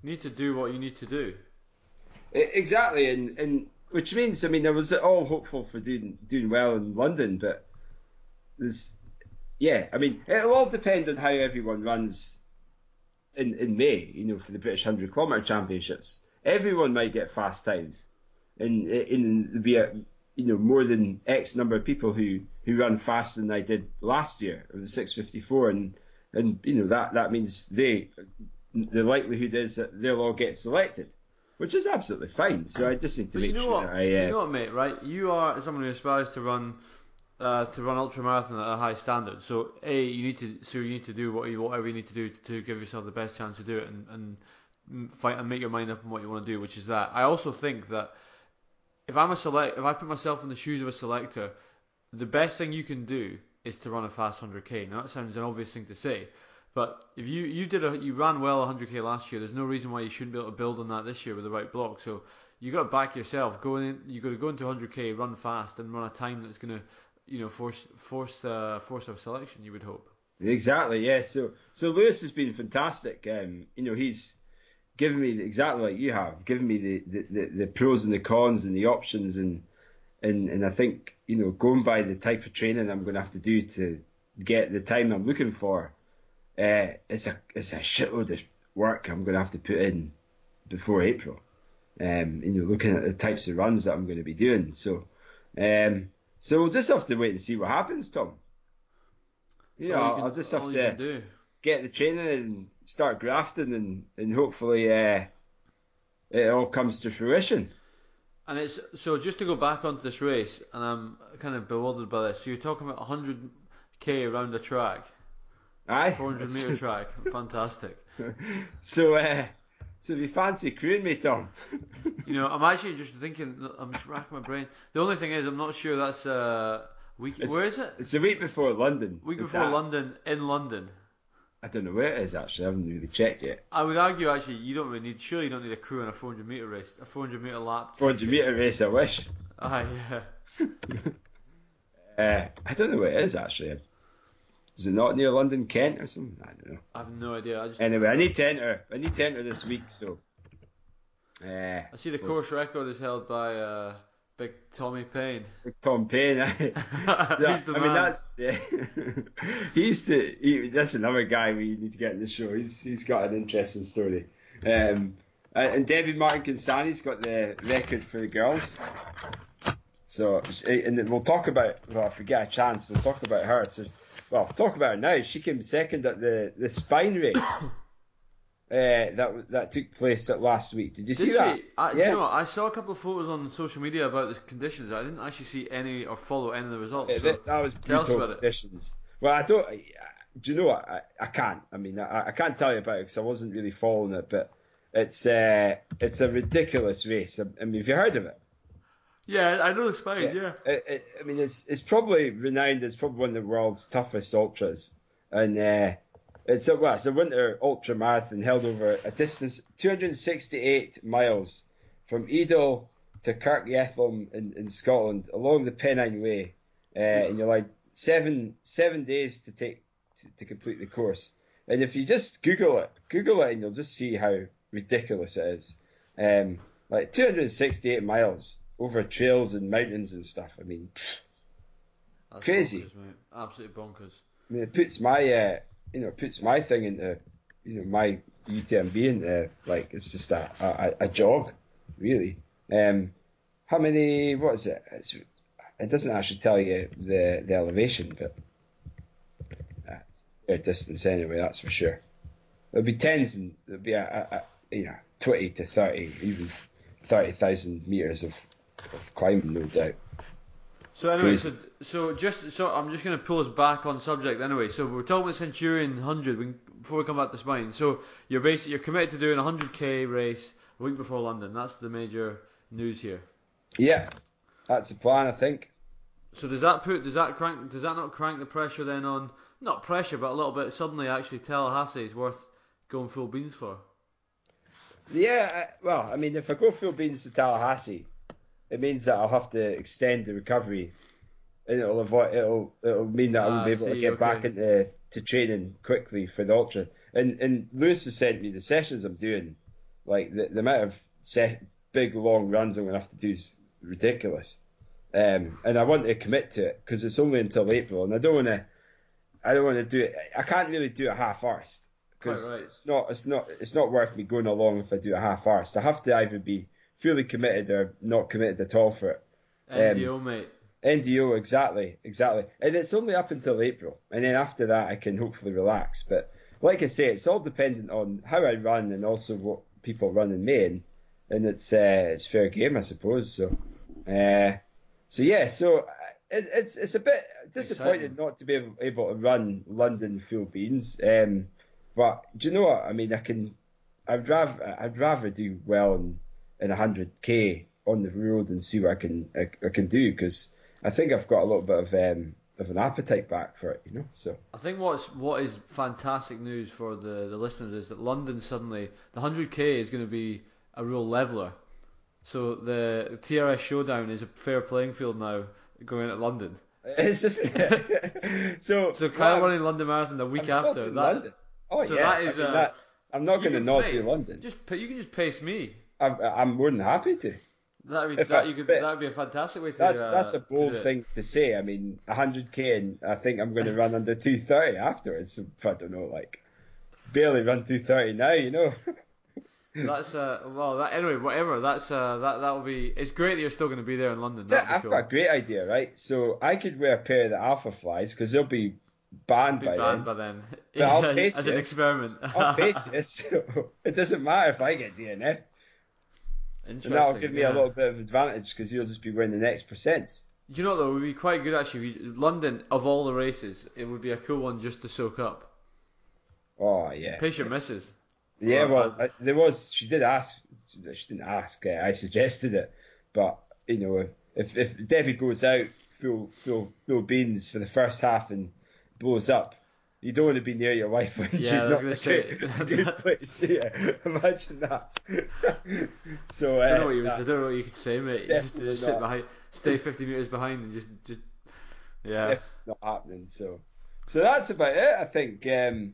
Speaker 2: you need to do what you need to do.
Speaker 1: Exactly, and and which means, I mean, I was all hopeful for doing doing well in London, but there's, yeah, I mean, it'll all depend on how everyone runs in in May, you know, for the British hundred kilometre championships. everyone might get fast times, and and be a you know more than X number of people who who run faster than I did last year of the 654, and and you know that that means they the likelihood is that they'll all get selected, which is absolutely fine. So I just need to
Speaker 2: But
Speaker 1: make
Speaker 2: you know
Speaker 1: sure
Speaker 2: what,
Speaker 1: that I. Uh,
Speaker 2: you know what, mate? Right, you are someone who aspires to run uh, to run ultramarathon at a high standard. So a you need to so you need to do what you, whatever you need to do to, to give yourself the best chance to do it and and fight and make your mind up on what you want to do, which is that. I also think that if I'm a select, if I put myself in the shoes of a selector, the best thing you can do is to run a fast 100k. Now that sounds an obvious thing to say, but if you you did a you ran well 100k last year, there's no reason why you shouldn't be able to build on that this year with the right block. So you got to back yourself. Go in, you got to go into 100k, run fast, and run a time that's going to you know force force uh, force a selection. You would hope.
Speaker 1: Exactly, yeah. So so Lewis has been fantastic. Um, you know, he's given me exactly like you have, given me the, the, the, the, pros and the cons and the options and and and I think you know going by the type of training I'm going to have to do to get the time I'm looking for, uh, it's a it's a shitload of work I'm going to have to put in before April. Um, you know, looking at the types of runs that I'm going to be doing. So, um, so we'll just have to wait and see what happens, Tom. You know,
Speaker 2: can,
Speaker 1: I'll just have to get the training and start grafting, and and hopefully uh, it all comes to fruition.
Speaker 2: And it's so just to go back onto this race, and I'm kind of bewildered by this. So you're talking about 100k around the track,
Speaker 1: aye,
Speaker 2: 400 meter track, fantastic.
Speaker 1: so, uh, so if you fancy crewing me, Tom?
Speaker 2: you know, I'm actually just thinking. I'm just racking my brain. The only thing is, I'm not sure that's a week.
Speaker 1: It's,
Speaker 2: where is it?
Speaker 1: It's the week before London.
Speaker 2: Week before
Speaker 1: at-
Speaker 2: London in London.
Speaker 1: I don't know where it is actually. I haven't really checked yet.
Speaker 2: I would argue actually you don't really need. Sure, you don't need a crew in a 400 meter race, a 400 meter lap.
Speaker 1: 400 meter race, I wish.
Speaker 2: Ah, yeah.
Speaker 1: Uh, I don't know where it is actually. Is it not near London, Kent, or something? I don't know.
Speaker 2: I have no idea. I just
Speaker 1: Anyway, I need to enter. I need to enter this week, so. Uh,
Speaker 2: I see the course record is held by uh, Big Tommy Payne.
Speaker 1: Tom Payne. I,
Speaker 2: He's the
Speaker 1: I
Speaker 2: man.
Speaker 1: mean, that's yeah. he used to. He, that's another guy we need to get in the show. He's he's got an interesting story. Um, and Debbie Martin Consani's got the record for the girls. So, and then we'll talk about. Well, if we get a chance, we'll talk about her. So, well, talk about her now. She came second at the the spine race. Uh, that that took place at last week. Did you see
Speaker 2: Did
Speaker 1: that?
Speaker 2: I,
Speaker 1: yeah.
Speaker 2: you know? I saw a couple of photos on social media about the conditions. I didn't actually see any or follow any of the results.
Speaker 1: Yeah,
Speaker 2: so
Speaker 1: that, that was
Speaker 2: tell us
Speaker 1: brutal
Speaker 2: about it.
Speaker 1: conditions. Well, I don't. I, do you know what? I, I can't. I mean, I, I can't tell you about it because I wasn't really following it. But it's uh, it's a ridiculous race. I, I mean, have you heard of it?
Speaker 2: Yeah, I know the spine. Yeah.
Speaker 1: It, it, I mean, it's it's probably renowned as probably one of the world's toughest ultras, and uh, it's a well, it's a winter ultra marathon held over a distance 268 miles from Edale to Kirk Yetholm in, in Scotland along the Pennine Way, uh, and you're like seven seven days to take to, to complete the course. And if you just Google it, Google it, and you'll just see how ridiculous it is. Um, like 268 miles over trails and mountains and stuff. I mean,
Speaker 2: That's
Speaker 1: Crazy.
Speaker 2: bonkers, mate. Absolutely bonkers.
Speaker 1: I mean, it puts my uh, you know puts my thing into you know my UTMB into like it's just a a, a jog, really. Um, how many? What is it? It's, it doesn't actually tell you the the elevation, but uh, a distance anyway. That's for sure. There'll be tens and there'll be a, a, a you know twenty to thirty, even thirty thousand meters of, climbing, no doubt.
Speaker 2: So anyway, so, so just so I'm just going to pull us back on subject anyway. So we're talking about Centurion 100 we before we come back to spine. So you're basically you're committed to doing a 100k race a week before London. That's the major news here.
Speaker 1: Yeah, that's the plan, I think.
Speaker 2: So does that put does that crank does that not crank the pressure then on not pressure but a little bit suddenly actually Tallahassee is worth going full beans for?
Speaker 1: Yeah, well, I mean, if I go full beans to Tallahassee, it means that I'll have to extend the recovery, and it'll avoid it'll it'll mean that I won't
Speaker 2: Ah,
Speaker 1: be able to
Speaker 2: see,
Speaker 1: get back into to training quickly for the ultra. And and Lewis has sent me the sessions I'm doing, like the the amount of se- big long runs I'm going to have to do is ridiculous. Um, and I want to commit to it because it's only until April, and I don't want to. I don't want to do it. I can't really do it half-arsed because
Speaker 2: right.
Speaker 1: it's not it's not it's not worth me going along if I do a half hour. So I have to either be fully committed or not committed at all for it.
Speaker 2: NDO, mate.
Speaker 1: NDO, exactly, exactly. And it's only up until April, and then after that I can hopefully relax. But like I say, it's all dependent on how I run and also what people run in Maine, and it's uh, it's fair game, I suppose. So, uh, so yeah, so uh, it, it's it's a bit disappointed
Speaker 2: Exciting.
Speaker 1: not to be able, able to run London full beans. Um, but do you know what? I mean, I can. I'd rather I'd rather do well in in 100k on the road and see what I can I, I can do because I think I've got a little bit of um, of an appetite back for it, you know. So
Speaker 2: I think what's what is fantastic news for the, the listeners is that London suddenly the 100k is going to be a real leveler. So the TRS Showdown is a fair playing field now going at London.
Speaker 1: it's just so.
Speaker 2: So Kyle running London Marathon the week
Speaker 1: I'm
Speaker 2: after that.
Speaker 1: London. Oh
Speaker 2: so
Speaker 1: yeah,
Speaker 2: that is,
Speaker 1: I mean,
Speaker 2: uh,
Speaker 1: that, I'm not going to not
Speaker 2: mate,
Speaker 1: do London.
Speaker 2: Just you can just pace me.
Speaker 1: I'm, I'm more than happy to.
Speaker 2: That'd be
Speaker 1: If
Speaker 2: that
Speaker 1: I-
Speaker 2: you could that'd be a fantastic way to.
Speaker 1: That's
Speaker 2: uh,
Speaker 1: that's a bold
Speaker 2: it.
Speaker 1: thing to say. I mean, 100k, and I think I'm going to run under 230 afterwards. I don't know, like barely run 230 now, you know.
Speaker 2: That's uh well that anyway whatever that's uh that that'll be it's great that you're still going to be there in London. That'd be
Speaker 1: I've
Speaker 2: cool.
Speaker 1: got a great idea, right? So I could wear a pair of the Alphaflys because they'll be banned
Speaker 2: be
Speaker 1: by
Speaker 2: banned
Speaker 1: then.
Speaker 2: by then.
Speaker 1: But I'll pace
Speaker 2: as an experiment.
Speaker 1: I'll pace it, so it doesn't matter if I get DNF. And that'll give me
Speaker 2: yeah.
Speaker 1: a little bit of advantage because you'll just be winning the next percent.
Speaker 2: Do you know what though? It would be quite good actually. You, London of all the races, it would be a cool one just to soak up.
Speaker 1: Oh yeah,
Speaker 2: your misses.
Speaker 1: yeah.
Speaker 2: Well,
Speaker 1: Well, I, there was. She did ask. She didn't ask. Uh, I suggested it, but you know, if if Debbie goes out full full full beans for the first half and blows up. You don't want to be near your wife when
Speaker 2: Yeah,
Speaker 1: she's not in a
Speaker 2: say-
Speaker 1: good, good place. Yeah, imagine that. so uh,
Speaker 2: I don't know what you was, I don't know what you could say, mate. Just, just sit behind, stay 50 meters behind, and just, just yeah.
Speaker 1: not happening. So, so that's about it. I think. Um,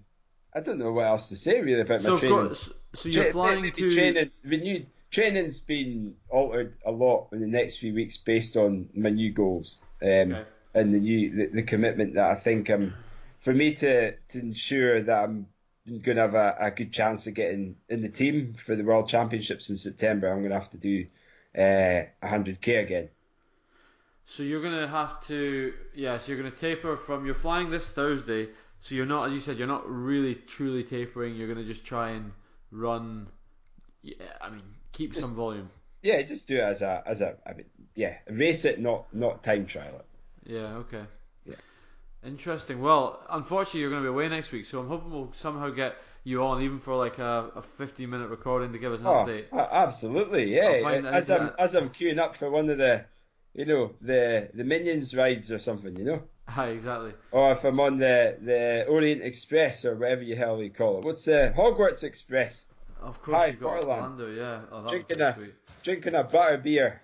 Speaker 1: I don't know what else to say really about
Speaker 2: So
Speaker 1: my training.
Speaker 2: so you're
Speaker 1: Tra-
Speaker 2: flying
Speaker 1: maybe
Speaker 2: to.
Speaker 1: training. Renewed training's been altered a lot in the next few weeks based on my new goals um,
Speaker 2: Okay.
Speaker 1: and the new the, the commitment that I think I'm for me to to ensure that I'm going to have a, a good chance of getting in the team for the World Championships in September. I'm going to have to do uh, 100k again.
Speaker 2: So you're gonna have to, yeah. So you're gonna taper from. You're flying this Thursday, so you're not, as you said, you're not really truly tapering. You're gonna just try and run. Yeah, I mean, keep
Speaker 1: Just-
Speaker 2: some volume.
Speaker 1: Yeah, just do it as a as a I mean, yeah, race it, not not time trial it.
Speaker 2: Yeah. Okay. Interesting. Well, unfortunately, you're going to be away next week, so I'm hoping we'll somehow get you on, even for like a, a 15 minute recording to give us an
Speaker 1: Oh,
Speaker 2: update.
Speaker 1: absolutely, yeah. As I'm as I'm queuing up for one of the, you know, the the Minions rides or something, you know,
Speaker 2: Hi, exactly.
Speaker 1: or if I'm on the the Orient Express or whatever you hell you call it. What's the Hogwarts Express?
Speaker 2: Of course,
Speaker 1: Hi,
Speaker 2: you've got
Speaker 1: Portland.
Speaker 2: Orlando. Yeah. Oh,
Speaker 1: Drinking a-
Speaker 2: sweet.
Speaker 1: Drinking a butter beer.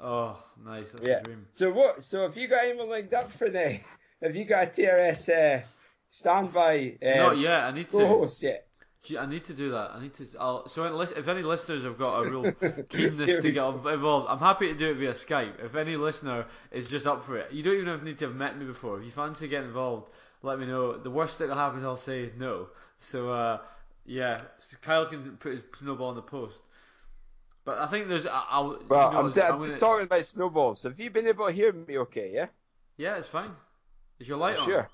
Speaker 2: Oh, nice. That's
Speaker 1: Yeah.
Speaker 2: a dream.
Speaker 1: So what? So have you got anyone lined up for the? Have you got a TRS uh, standby? Uh,
Speaker 2: Not yet. I need to.
Speaker 1: Co-host yet?
Speaker 2: Gee, I need to do that. I need to. I'll, so, if any listeners have got a real keenness to get involved, I'm happy to do it via Skype. If any listener is just up for it, you don't even have need to have met me before. If you fancy getting involved, let me know. The worst that'll happen is I'll say no. So, uh, yeah, so Kyle can put his snowball in the post. But I think there's. I, I'll,
Speaker 1: Well,
Speaker 2: you know,
Speaker 1: I'm, t- I'm
Speaker 2: gonna-
Speaker 1: just talking about snowballs. Have you been able to hear me? Okay, yeah.
Speaker 2: Yeah, it's fine. Is your light on?
Speaker 1: Sure.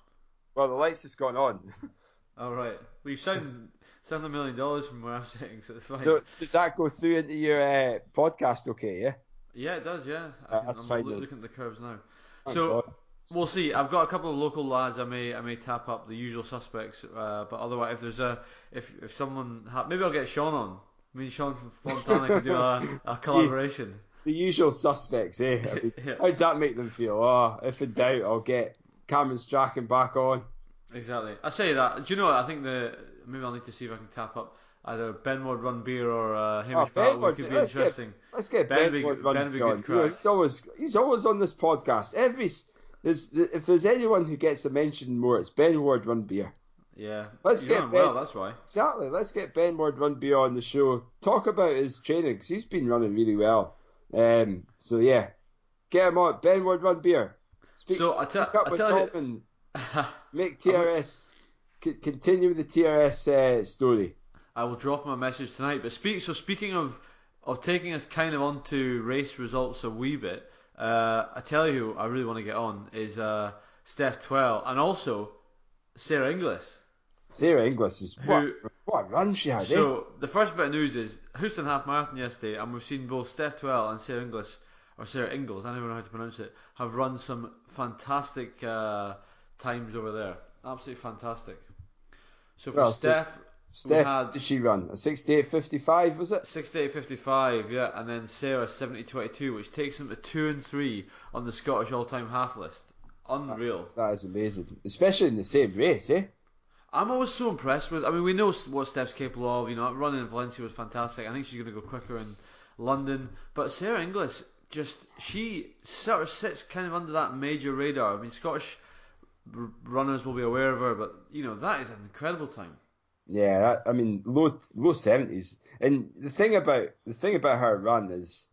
Speaker 1: Well, the light's just gone on.
Speaker 2: All right. Well, you sound sound a million dollars from where I'm sitting, so it's fine.
Speaker 1: So does that go through into your uh, podcast? Okay, yeah.
Speaker 2: yeah, it does. Yeah, I
Speaker 1: Uh, that's
Speaker 2: I'm
Speaker 1: fine
Speaker 2: loo-
Speaker 1: then.
Speaker 2: looking at the curves now.
Speaker 1: Thank
Speaker 2: so
Speaker 1: God.
Speaker 2: we'll see. I've got a couple of local lads. I may I may tap up the usual suspects, uh, but otherwise, if there's a if if someone ha- maybe I'll get Sean on. Me and Sean from Fontana can do a, a collaboration.
Speaker 1: the usual suspects, eh? I mean,
Speaker 2: Yeah.
Speaker 1: How does that make them feel? Oh, if in doubt, I'll get Cameron Strachan back on.
Speaker 2: Exactly. I say that. Do you know what? I think the maybe I'll need to see if I can tap up either Ben Ward Run Beer or uh, Hamish
Speaker 1: Oh, Ben
Speaker 2: Brattle.
Speaker 1: Ward,
Speaker 2: could be
Speaker 1: let's get-
Speaker 2: interesting.
Speaker 1: Let's get
Speaker 2: Ben
Speaker 1: Ben, Ward run
Speaker 2: Ben
Speaker 1: on. You know, he's always he's always on this podcast. Every there's if there's anyone who gets a mention more, it's Ben Ward Run Beer.
Speaker 2: Yeah.
Speaker 1: Let's
Speaker 2: You're
Speaker 1: get Ben-
Speaker 2: well. That's why.
Speaker 1: Exactly. Let's get Ben Ward Run Beer on the show. Talk about his training because he's been running really well. Um. So yeah, get him on. Ben Ward Run Beer. Speak,
Speaker 2: So I
Speaker 1: up
Speaker 2: I
Speaker 1: with
Speaker 2: tell you.
Speaker 1: Make TRS c- continue with the TRS uh, story.
Speaker 2: I will drop him a message tonight. But speak. So speaking of of taking us kind of onto race results a wee bit, uh, I tell you, I really want to get on is uh, Steph Twell and also Sarah Inglis.
Speaker 1: Sarah Inglis is what,
Speaker 2: Who-
Speaker 1: what a run she had. eh?
Speaker 2: So the first bit of news is Houston Half Marathon yesterday, and we've seen both Steph Twell and Sarah Inglis, or Sarah Ingles, I never know how to pronounce it, have run some fantastic uh, times over there. Absolutely fantastic. So for
Speaker 1: Well,
Speaker 2: Steph,
Speaker 1: Steph,
Speaker 2: had-
Speaker 1: did she run a 68.55? Was it?
Speaker 2: 68.55, yeah, and then Sarah 70.22, which takes them to two and three on the Scottish all-time half list. Unreal.
Speaker 1: That is amazing, especially in the same race, eh?
Speaker 2: I'm always so impressed with. I mean, we know what Steph's capable of. You know, running in Valencia was fantastic. I think she's going to go quicker in London. But Sarah Inglis, just she sort of sits kind of under that major radar. I mean, Scottish runners will be aware of her, but you know that is an incredible time.
Speaker 1: Yeah, that, I mean low low seventies. And the thing about the thing about her run is,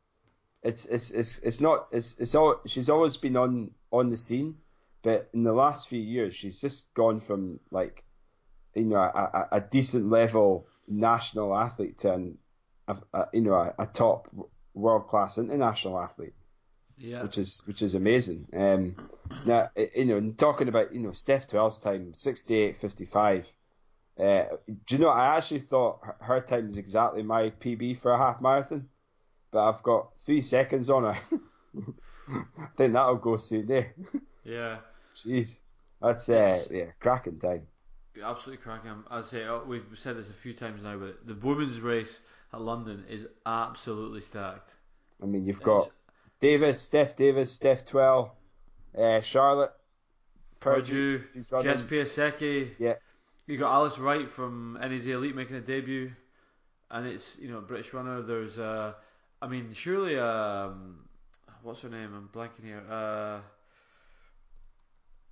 Speaker 1: it's it's it's it's not it's it's all she's always been on on the scene, but in the last few years she's just gone from like, you know, a, a, a decent level national athlete to an, a, a you know a, a top world class international athlete.
Speaker 2: Yeah.
Speaker 1: which is which is amazing. Um, now you know, talking about you know Steph Twell's time, sixty eight fifty five. Uh, do you know? I actually thought her- time was exactly my PB for a half marathon, but I've got three seconds on her. I think that'll go soon. Eh?
Speaker 2: Yeah.
Speaker 1: Jeez, that's uh, yeah, cracking time.
Speaker 2: Absolutely cracking. As I say, uh, we've said this a few times now, but the women's race London is absolutely stacked.
Speaker 1: I mean, you've got
Speaker 2: It's-
Speaker 1: Davis, Steph Davis, Steph Twell, uh, Charlotte,
Speaker 2: Purdue. Jess Piasecki.
Speaker 1: Yeah.
Speaker 2: You got Alice Wright from NAZ Elite making a debut, and it's you know British runner. There's uh, I mean surely um, what's her name? I'm blanking here. Uh,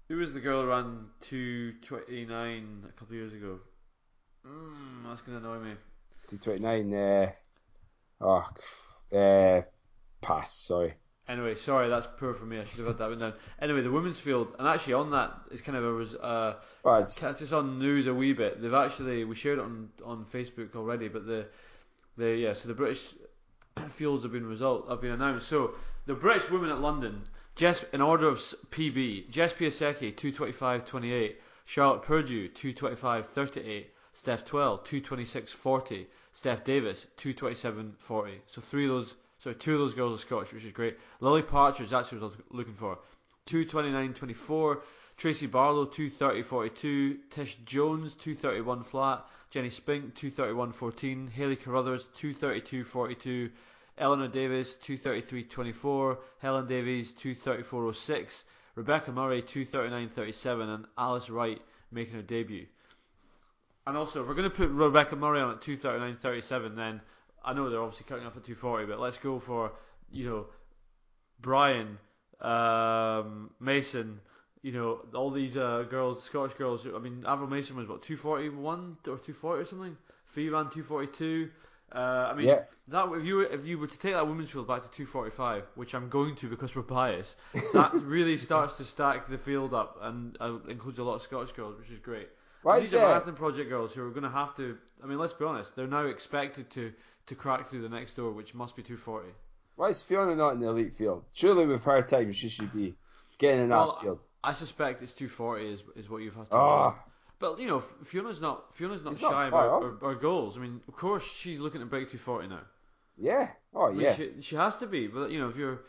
Speaker 2: who was the girl who ran two twenty nine a couple of years ago? Mm, that's gonna annoy me.
Speaker 1: 229. Uh, oh, uh, pass. Sorry.
Speaker 2: Anyway, sorry, that's poor for me. I should have had that one down. Anyway, the women's field, and actually on that, it's kind of a res- uh,
Speaker 1: Well, it's,
Speaker 2: us on news a wee bit. They've actually we shared it on on Facebook already, but the the yeah, so the British fields have been result have been announced. So the British women at London, Jess in order of PB, Jess Piasecki 225.28, Charlotte Purdue 225.38, Steph Twell 226.40, Steph Davis 227.40. So three of those, sorry, two of those girls are Scottish, which is great. Lily Partridge, that's what I was looking for, 229.24. Tracy Barlow 230.42, Tish Jones 231 flat, Jenny Spink 231.14, Hayley Carruthers 232.42, Eleanor Davis 233.24, Helen Davies 234.06, Rebecca Murray 239.37, and Alice Wright making her debut. And also, if we're going to put Rebecca Murray on at 239.37, then I know they're obviously cutting off at 240, but let's go for you know Brian, um, Mason, you know, all these uh, girls, Scottish girls. I mean, Avril Mason was what 241 or 240 or something. Fee ran 242. Uh, I mean,
Speaker 1: Yeah.
Speaker 2: that if you were if you were to take that women's field back to 245, which I'm going to because we're biased, that really starts to stack the field up and uh, includes a lot of Scottish girls, which is great. These are marathon project girls who are going to have to. I mean, let's be honest. They're now expected to to crack through the next door, which must be 240.
Speaker 1: why is Fiona not in the elite field? Surely with her time she should be getting in that
Speaker 2: Well,
Speaker 1: field.
Speaker 2: I suspect it's 240 is is what you've have to.
Speaker 1: Oh,
Speaker 2: But you know, Fiona's not Fiona's not shy
Speaker 1: far
Speaker 2: about her, her goals. I mean, of course she's looking to break 240 now.
Speaker 1: yeah. Oh
Speaker 2: I mean,
Speaker 1: yeah.
Speaker 2: she, she has to be. But you know, if you're,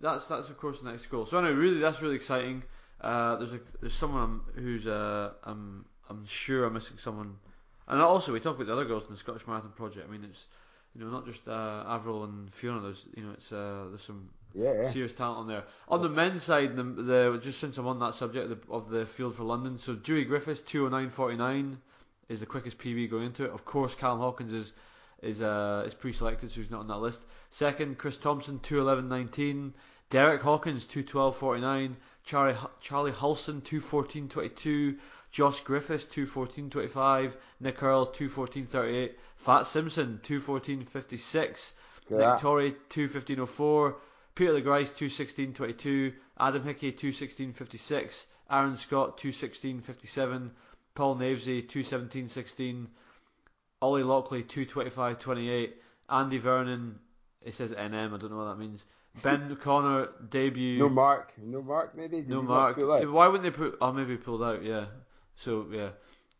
Speaker 2: that's that's of course the next goal. So anyway, really, that's really exciting. Uh, there's a there's someone who's uh, I'm I'm sure I'm missing someone, and also we talk about the other girls in the Scottish Marathon Project. I mean, it's you know not just uh, Avril and Fiona. There's you know it's uh, there's some
Speaker 1: Yeah, yeah.
Speaker 2: serious talent on there. On the men's side, the, the just since I'm on that subject of the, of the field for London, so Dewi Griffiths 209.49 is the quickest PB going into it. Of course, Callum Hawkins is is uh, is pre-selected, so he's not on that list. Second, Chris Thompson 211.19, Derek Hawkins 212.49, Charlie Charlie Hulson 214.22. Josh Griffiths 214.25, Nick Earl 214.38, Fat Simpson 214.56,
Speaker 1: Look
Speaker 2: Nick
Speaker 1: at that.
Speaker 2: Torry 215.04, Peter LeGrice 216.22, Adam Hickey 216.56, Aaron Scott 216.57, Paul Navesey 217.16, Ollie Lockley 225.28, Andy Vernon. It says NM. I don't know what that means. Ben Connor debut.
Speaker 1: No mark. No mark. Maybe. Did
Speaker 2: No mark. Why wouldn't they put? Oh, maybe pulled out. Yeah. So yeah,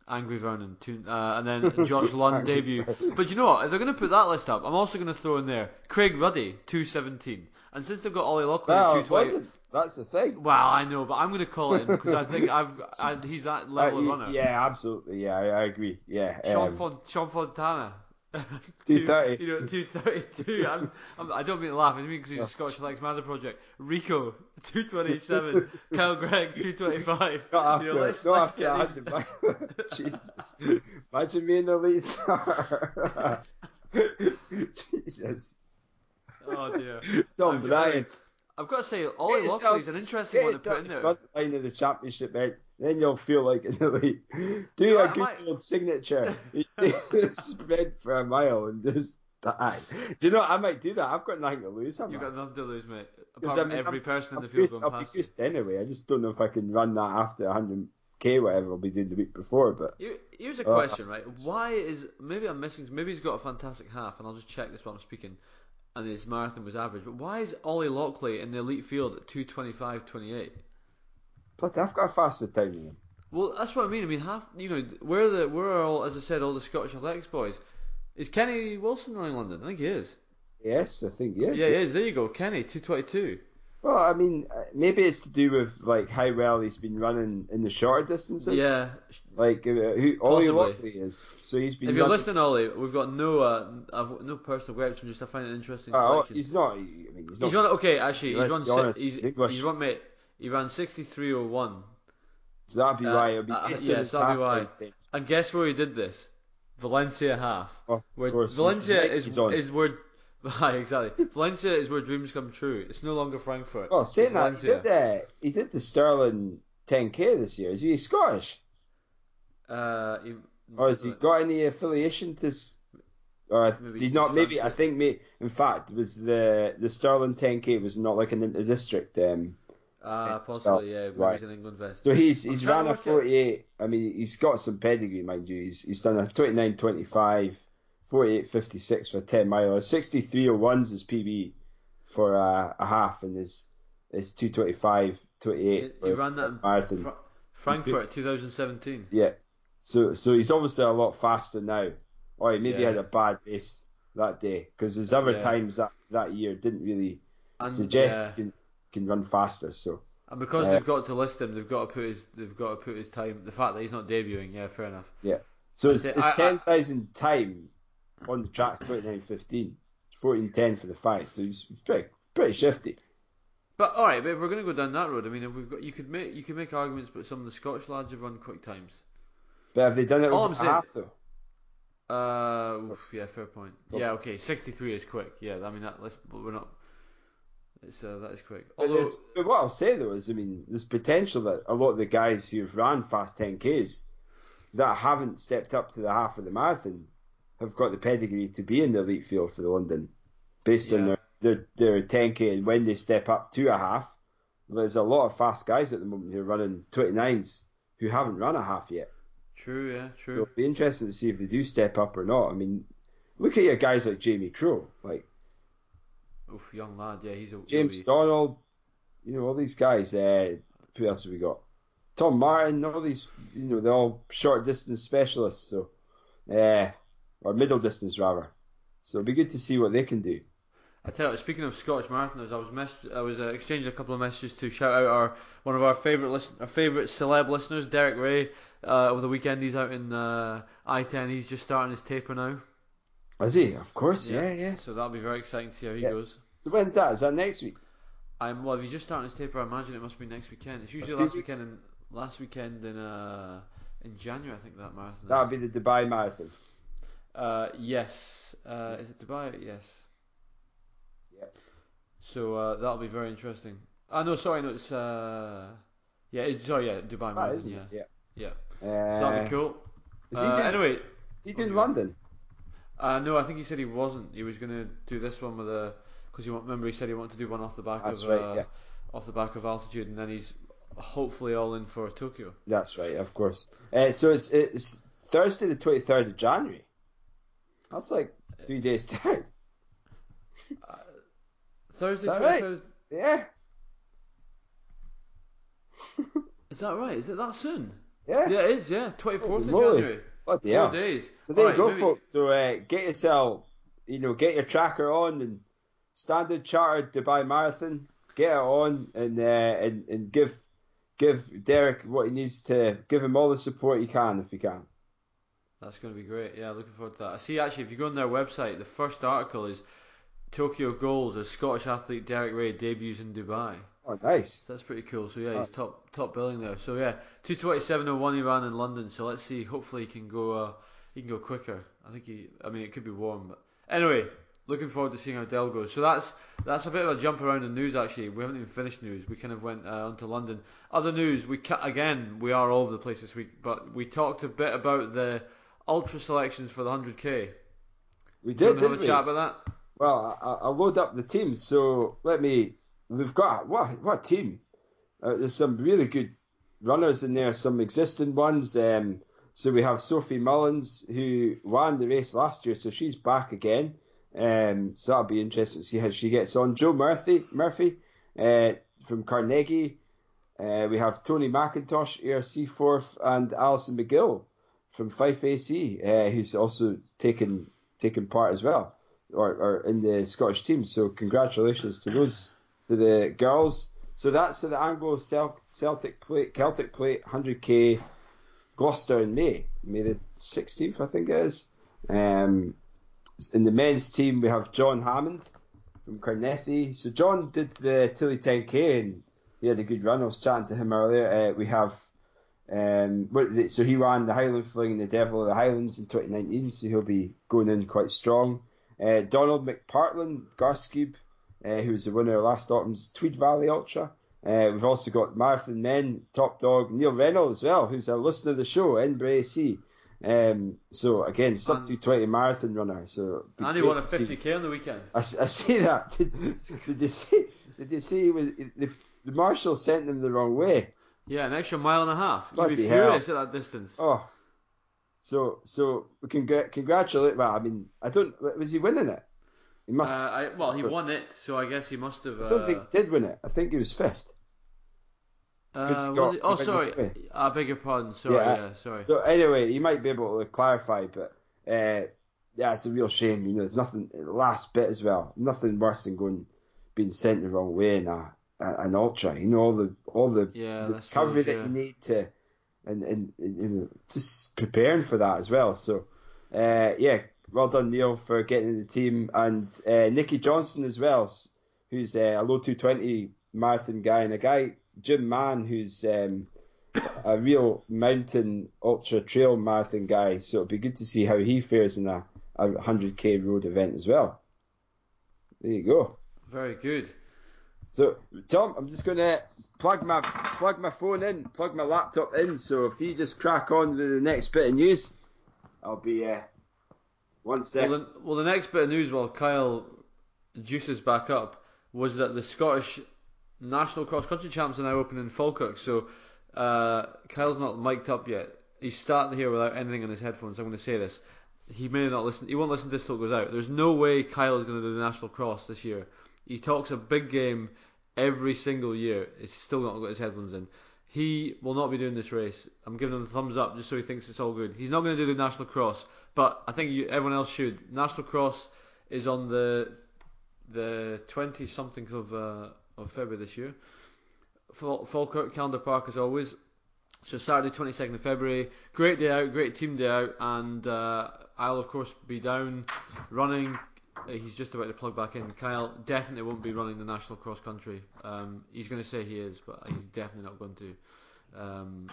Speaker 2: Angry Vernon. Two, uh, and then George Lund debut. But you know what? If they're going to put that list up, I'm also going to throw in there Craig Ruddy, two seventeen. And since they've got Ollie Lockley,
Speaker 1: No,
Speaker 2: two
Speaker 1: it
Speaker 2: twenty.
Speaker 1: wasn't. That's the thing.
Speaker 2: Well, I know, but I'm going to call it in because I think I've I, he's that level
Speaker 1: Uh,
Speaker 2: of
Speaker 1: y-
Speaker 2: runner.
Speaker 1: Yeah, absolutely. Yeah, I, I agree. Yeah.
Speaker 2: Sean,
Speaker 1: um,
Speaker 2: Fon- Sean Fontana.
Speaker 1: 230.
Speaker 2: You know, 232. I'm, I'm, I don't mean to laugh. I mean because he's a Scottish Legs Matter project. Rico, 227. Kyle Gregg, 225.
Speaker 1: Not
Speaker 2: You
Speaker 1: after,
Speaker 2: know, let's,
Speaker 1: not
Speaker 2: let's
Speaker 1: after I had the. Jesus. Imagine being the lead star. Jesus.
Speaker 2: Oh dear.
Speaker 1: Tom Bryan.
Speaker 2: I've got to say, Ollie Lockley is an interesting one to put in
Speaker 1: the
Speaker 2: there.
Speaker 1: front line of the championship, mate. Then you'll feel like an elite. Do a
Speaker 2: know, I
Speaker 1: good old signature. Spread for a mile and just die. Do you know what? I might do that? I've got nothing to lose.
Speaker 2: You've
Speaker 1: I?
Speaker 2: got nothing to lose, mate. Apart
Speaker 1: I mean,
Speaker 2: every
Speaker 1: I'm-
Speaker 2: person in the field
Speaker 1: used-
Speaker 2: going
Speaker 1: I'll be
Speaker 2: past. you.
Speaker 1: anyway. I just don't know if I can run that after 100k, whatever I'll be doing the week before. But
Speaker 2: Here- Here's a
Speaker 1: Uh,
Speaker 2: question, right? Why is maybe I'm missing? Maybe he's got a fantastic half, and I'll just check this while I'm speaking. And his marathon was average, but why is Ollie Lockley in the elite field at 225.28?
Speaker 1: But I've got a faster time than him.
Speaker 2: Well, that's what I mean. I mean, half you know, where the where are all, as I said, all the Scottish athletics boys? Is Kenny Wilson running London? I think he is.
Speaker 1: Yes, I think yes.
Speaker 2: Yeah, he is. There you go, Kenny, 222.
Speaker 1: Well, I mean, uh, maybe it's to do with like how well he's been running in the shorter distances.
Speaker 2: Yeah.
Speaker 1: Like uh, who Ollie. Lockley is. So he's been.
Speaker 2: If you're
Speaker 1: running-
Speaker 2: listening, Ollie, we've got no uh, I've no personal gripes. I'm just I find it an interesting
Speaker 1: Oh,
Speaker 2: selection.
Speaker 1: he's not. I mean, he's not.
Speaker 2: He's run okay. Actually, he's run.
Speaker 1: honest,
Speaker 2: he's,
Speaker 1: he's
Speaker 2: run mate. He ran 63.01.
Speaker 1: So that'd be
Speaker 2: uh,
Speaker 1: why. It'll be
Speaker 2: uh, yeah,
Speaker 1: on his
Speaker 2: so that'd be why. And guess where he did this? Valencia half.
Speaker 1: Oh,
Speaker 2: Where
Speaker 1: course,
Speaker 2: Valencia is is where. Aye, exactly. Valencia is where dreams come true. It's no longer Frankfurt.
Speaker 1: Well,
Speaker 2: it's
Speaker 1: saying that, he did, uh, he did the Stirling 10k this year. Is he Scottish?
Speaker 2: Uh, he,
Speaker 1: Or has he got any affiliation to. Or did he not? Maybe I think. May, in fact, was the the Stirling 10k was not like an inter-district. Um,
Speaker 2: Ah,
Speaker 1: it's
Speaker 2: possibly, yeah.
Speaker 1: Right.
Speaker 2: he's an England vest.
Speaker 1: so he's he's ran a
Speaker 2: work out-
Speaker 1: 48. I mean, he's got some pedigree, mind you. He's he's done a 29 25, 48 56 for a 10 mile. 63 01's his PB for a, a half, and his his 225 28
Speaker 2: He, he ran that in
Speaker 1: marathon.
Speaker 2: Fra- Frankfurt 2017.
Speaker 1: Yeah. So so he's obviously a lot faster now. Or he maybe
Speaker 2: Yeah.
Speaker 1: had a bad race that day because there's other
Speaker 2: Yeah.
Speaker 1: times that that year didn't really
Speaker 2: And,
Speaker 1: suggest
Speaker 2: yeah.
Speaker 1: he can can run faster. So
Speaker 2: And because
Speaker 1: Uh,
Speaker 2: they've got to list him, they've got to put his they've got to put his time. The fact that he's not debuting, yeah, fair enough.
Speaker 1: Yeah.
Speaker 2: So
Speaker 1: it's, it's
Speaker 2: I-
Speaker 1: ten thousand time on the track's twenty nine fifteen. It's fourteen ten for the five. So he's, pretty pretty shifty.
Speaker 2: But all right, but if we're going to go down that road, I mean, if we've got you could make you could make arguments, but some of the Scottish lads have run quick times.
Speaker 1: But have they done it
Speaker 2: All
Speaker 1: over
Speaker 2: I'm
Speaker 1: a
Speaker 2: saying-
Speaker 1: half though?
Speaker 2: Uh, oof, yeah, fair point. Yeah, okay, 63 is quick. Yeah, I mean that. Let's, we're not. Uh, that is quick. Although,
Speaker 1: there's- but what I'll say though is, I mean, there's potential that a lot of the guys who've ran fast 10Ks that haven't stepped up to the half of the marathon have got the pedigree to be in the elite field for the London, based on their, their, their 10K and when they step up to a half. There's a lot of fast guys at the moment who are running 29s who haven't run a half yet.
Speaker 2: true, yeah,
Speaker 1: So
Speaker 2: true.
Speaker 1: it'll be interesting to see if they do step up or not. I mean, look at your guys like Jamie Crowe, like
Speaker 2: Oof, young lad, yeah, he's a
Speaker 1: James Donald, you know, all these guys. Uh, who else have we got? Tom Martin, all these, you know, they're all short distance specialists, so, uh, or middle distance rather. So it'll be good to see what they can do.
Speaker 2: I tell you, speaking of Scottish marathoners, I was mess- I was uh, exchanging a couple of messages to shout out our one of our favourite listen- our favourite celeb listeners, Derek Rae. Uh, over the weekend, he's out in uh, Iten. He's just starting his taper now.
Speaker 1: Is he? Of course, yeah, yeah.
Speaker 2: So that'll be very exciting to see how he
Speaker 1: Yeah.
Speaker 2: goes.
Speaker 1: So when's that? Is that next week?
Speaker 2: I'm well. If he's just starting his taper, I imagine it must be next weekend. It's usually
Speaker 1: two
Speaker 2: last
Speaker 1: weeks?
Speaker 2: weekend in last weekend in uh in January. I think that marathon.
Speaker 1: That'll be the Dubai Marathon.
Speaker 2: Uh, yes. Uh, is it Dubai? Yes.
Speaker 1: Yeah.
Speaker 2: So uh, that'll be very interesting. Ah, no, sorry, no, it's uh, yeah, it's sorry, yeah, Dubai
Speaker 1: That
Speaker 2: Marathon,
Speaker 1: isn't
Speaker 2: yeah,
Speaker 1: it?
Speaker 2: yeah.
Speaker 1: Yeah.
Speaker 2: So that'll
Speaker 1: Uh,
Speaker 2: be cool.
Speaker 1: Is he
Speaker 2: Uh,
Speaker 1: doing,
Speaker 2: anyway,
Speaker 1: is he doing. London?
Speaker 2: uh, no, I think he said he wasn't. He was gonna do this one with a because you want remember he said he wanted to do one off the back
Speaker 1: That's
Speaker 2: of
Speaker 1: right,
Speaker 2: uh,
Speaker 1: yeah.
Speaker 2: off the back of altitude, and then he's hopefully all in for Tokyo.
Speaker 1: That's right, of course. Uh, so it's it's Thursday, the twenty third of January. That's like three days time.
Speaker 2: Uh, Thursday,
Speaker 1: Is that
Speaker 2: 23rd.
Speaker 1: Yeah,
Speaker 2: Is that right? Is it that soon?
Speaker 1: yeah.
Speaker 2: Yeah, it is. Yeah, 24th of
Speaker 1: moly.
Speaker 2: January.
Speaker 1: Bloody
Speaker 2: Four
Speaker 1: hell.
Speaker 2: days.
Speaker 1: So there
Speaker 2: Alright,
Speaker 1: you go,
Speaker 2: maybe-
Speaker 1: folks. So uh, get yourself, you know, get your tracker on and Standard Chartered Dubai Marathon. Get it on and uh, and and give give Derek what he needs to give him all the support he can if he can.
Speaker 2: That's going to be great. Yeah, looking forward to that. I see actually, if you go on their website, the first article is Tokyo goals as Scottish athlete Derek Rae debuts in Dubai.
Speaker 1: Oh, nice.
Speaker 2: So that's pretty cool. So yeah, he's top top billing there. So yeah, two twenty seven oh one he ran in London. So let's see. Hopefully he can go. Uh, he can go quicker. I think he. I mean, it could be warm, but anyway, looking forward to seeing how Dell goes. So that's that's a bit of a jump around in news. Actually, we haven't even finished news. We kind of went uh, onto London. Other news. We ca- again we are all over the place this week, but we talked a bit about the ultra selections for the hundred k.
Speaker 1: We
Speaker 2: Do
Speaker 1: did,
Speaker 2: have a
Speaker 1: we?
Speaker 2: chat about that?
Speaker 1: Well, I, I'll load up the teams. So let me. We've got what what team? Uh, there's some really good runners in there. Some existing ones. Um, so we have Sophie Mullins who won the race last year, so she's back again. Um, so that'll be interesting to see how she gets on. Joe Murphy Murphy uh, from Carnegie. Uh, we have Tony McIntosh, ARC fourth, and Alison McGill from Fife AC, uh, who's also taken taken part as well, or, or in the Scottish team. So congratulations to those to the girls. So that's the Anglo Celtic plate, Celtic plate, 100k, Gloucester in May, May the 16th, I think it is. Um, in the men's team, we have John Hammond from Carnethy. So John did the Tilly 10k and he had a good run. I was chatting to him earlier. Uh, we have um, so he ran the Highland Fling and the Devil of the Highlands in 2019, so he'll be going in quite strong. Uh, Donald McPartland, Garscube, uh, who was the winner of last autumn's Tweed Valley Ultra. Uh, we've also got Marathon Men, top dog, Neil Reynolds as well, who's a listener of the show, Edinburgh AC. Um, so again, sub 220 marathon runner. So
Speaker 2: And he won a 50k on the weekend.
Speaker 1: I see that. Did, did you see? Did you see? Was, the, the marshal sent them the wrong way?
Speaker 2: Yeah, an extra mile and a half. You'd
Speaker 1: Bloody
Speaker 2: be
Speaker 1: hell.
Speaker 2: furious at that distance.
Speaker 1: Oh, so so we can congr- congratulate. Well, I mean, I don't. Was he winning it? He
Speaker 2: Uh,
Speaker 1: must.
Speaker 2: I, well, he won it, so I guess he must have.
Speaker 1: I don't
Speaker 2: uh,
Speaker 1: think he did win it. I think he was fifth.
Speaker 2: Uh,
Speaker 1: he
Speaker 2: was it? Oh, sorry.
Speaker 1: way.
Speaker 2: I beg your pardon. Sorry.
Speaker 1: Yeah.
Speaker 2: Yeah, sorry.
Speaker 1: So anyway, you might be able to clarify, but uh, yeah, it's a real shame. You know, there's nothing the last bit as well. Nothing worse than going being sent the wrong way in a, an ultra. You know, all the all the,
Speaker 2: Yeah,
Speaker 1: the
Speaker 2: true,
Speaker 1: that
Speaker 2: yeah.
Speaker 1: you need to, and, and and you know, just preparing for that as well. So uh, yeah, well done Neil for getting in the team, and uh, Nicky Johnson as well, who's uh, a low 220 marathon guy, and a guy Jim Mann who's um, a real mountain ultra trail marathon guy. So it'd be good to see how he fares in a, a 100k road event as well. There you go.
Speaker 2: Very good.
Speaker 1: So Tom, I'm just gonna plug my plug my phone in, plug my laptop in. So if you just crack on with the next bit of news, I'll be uh, one
Speaker 2: Well
Speaker 1: sec.
Speaker 2: the, well, the next bit of news while Kyle juices back up was that the Scottish national cross country champs are now open in Falkirk. So uh, Kyle's not mic'd up yet. He's starting here without anything in his headphones. I'm going to say this. He may not listen. He won't listen to this till it goes out. There's no way Kyle is going to do the national cross this year. He talks a big game every single year. He's still not got his headphones in. He will not be doing this race. I'm giving him the thumbs up just so he thinks it's all good. He's not going to do the national cross, but I think you, everyone else should. National cross is on the the 20 something of uh, of February this year. Fal- Falkirk Callendar Park as always. So Saturday 22nd of February, great day out, great team day out, and uh, I'll of course be down running. Uh, he's just about to plug back in. Kyle definitely won't be running the national cross country. Um, he's going to say he is, but he's definitely not going to, um,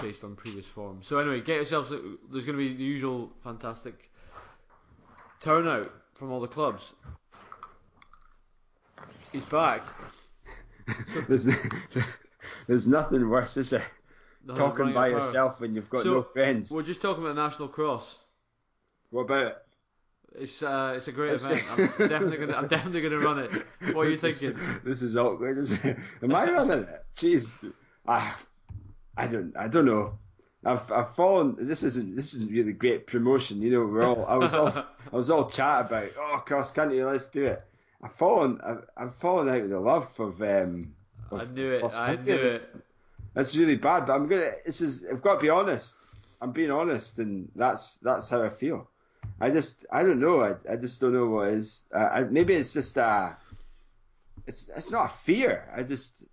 Speaker 2: based on previous form. So anyway, get yourselves. There's going to be the usual fantastic turnout from all the clubs. He's back.
Speaker 1: there's, there's nothing worse, is?
Speaker 2: The
Speaker 1: Talking by
Speaker 2: out of power.
Speaker 1: yourself when you've got
Speaker 2: So,
Speaker 1: no friends.
Speaker 2: We're just talking about the national cross.
Speaker 1: What about it?
Speaker 2: It's uh, it's a great event. I'm definitely gonna I'm definitely gonna run it. What are you
Speaker 1: This is-
Speaker 2: thinking?
Speaker 1: this is awkward. Is? Am I running it? Jeez. I, I don't, I don't know. I've, I've fallen. This isn't, this isn't really great promotion. You know, we're all, I was all, I was all chat about, oh, cross country, let's do it. I've fallen, I've, I've fallen out of the love of. Um, of
Speaker 2: I knew it. I knew it.
Speaker 1: That's really bad, but I'm gonna. This is. I've got to be honest. I'm being honest, and that's that's how I feel. I just. I don't know. I, I just don't know what is. Uh, I, maybe it's just a. It's it's not a fear. I just.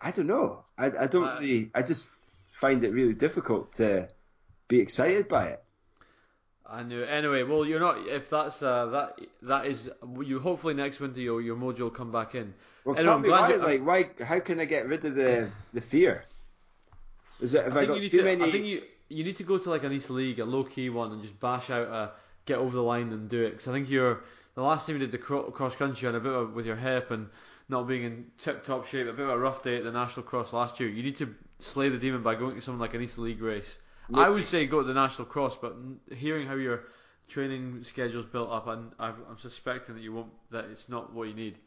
Speaker 1: I don't know. I I don't
Speaker 2: Uh,
Speaker 1: really. I just find it really difficult to be excited by it.
Speaker 2: I knew it. Anyway, well, you're not. If that's uh, that, that is you. Hopefully next winter your your mojo will come back in.
Speaker 1: Well,
Speaker 2: Anyway,
Speaker 1: tell
Speaker 2: I'm
Speaker 1: me
Speaker 2: glad
Speaker 1: why.
Speaker 2: you-
Speaker 1: Like, why? How can I get rid of the the fear? Is it? Have
Speaker 2: I
Speaker 1: I, got too
Speaker 2: to.
Speaker 1: many?
Speaker 2: I think you you need to go to like an East League, a low key one, and just bash out a get over the line and do it. Because I think you're the last time you did the cro- cross country and a bit of, with your hip and not being in tip top shape, a bit of a rough day at the national cross last year. You need to slay the demon by going to something like an East League race. I would say go to the national cross, but hearing how your training schedule's built up, and I've, I'm suspecting that you won't. That it's not what you need.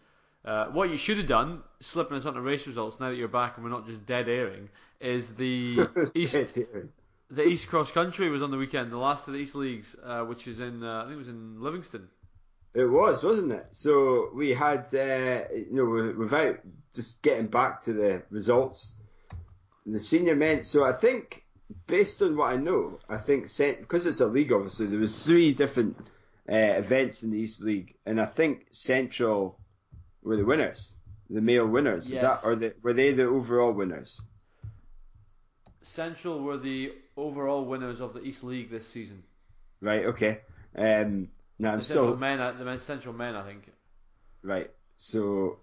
Speaker 2: Uh, what you should have done, slipping us onto race results now that you're back and we're not just dead airing, is the East the East Cross Country was on the weekend, the last of the East Leagues, uh, which is in uh, I think it was in Livingston.
Speaker 1: It was, wasn't it? So we had, uh, you know, without just getting back to the results, the senior men. So I think, based on what I know, I think Cent- because it's a league, obviously there was three different uh, events in the East League, and I think Central were the winners, the male winners. Is
Speaker 2: Yes.
Speaker 1: that or the, were they the overall winners?
Speaker 2: Central were the overall winners of the East League this season.
Speaker 1: Right. Okay. Um, now I'm
Speaker 2: The Central
Speaker 1: still
Speaker 2: men, uh, the men, Central men, I think.
Speaker 1: Right. So,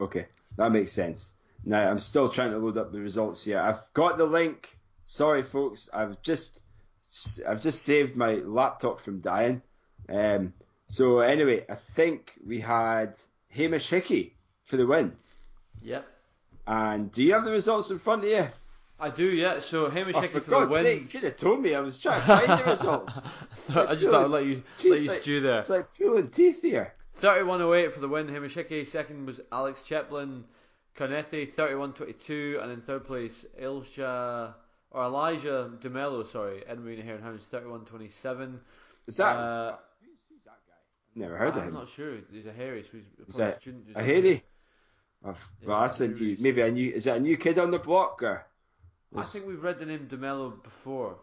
Speaker 1: okay, that makes sense. Now I'm still trying to load up the results here. I've got the link. Sorry, folks. I've just I've just saved my laptop from dying. Um. So anyway, I think we had Hamish Hickey for the win.
Speaker 2: Yep.
Speaker 1: And do you have the results in front of you?
Speaker 2: I do, yeah. So Hamish
Speaker 1: Oh,
Speaker 2: Hickey
Speaker 1: for
Speaker 2: for,
Speaker 1: God's
Speaker 2: the win.
Speaker 1: sake, you could have told me. I was trying to find the results.
Speaker 2: I just thought I'd let you
Speaker 1: Jeez,
Speaker 2: let you
Speaker 1: like-
Speaker 2: stew there.
Speaker 1: It's like pulling teeth here.
Speaker 2: 31.08 for the win, Hamish Hickey. Second was Alex Cheplin. Carnethy, 31.22. And in third place, Ilja, or Elijah DeMello, sorry, Edmund Hare and Hounds, 31.27.
Speaker 1: Is that?
Speaker 2: Uh,
Speaker 1: who's, who's that guy? Never heard
Speaker 2: I'm
Speaker 1: of him.
Speaker 2: I'm not sure. He's a Harry, so he's
Speaker 1: Is that
Speaker 2: a student. who's
Speaker 1: A Haley? Oh,
Speaker 2: Yeah,
Speaker 1: well, that's a new. Maybe a new. Is that a new kid on the block or?
Speaker 2: I think we've read the name DeMello before.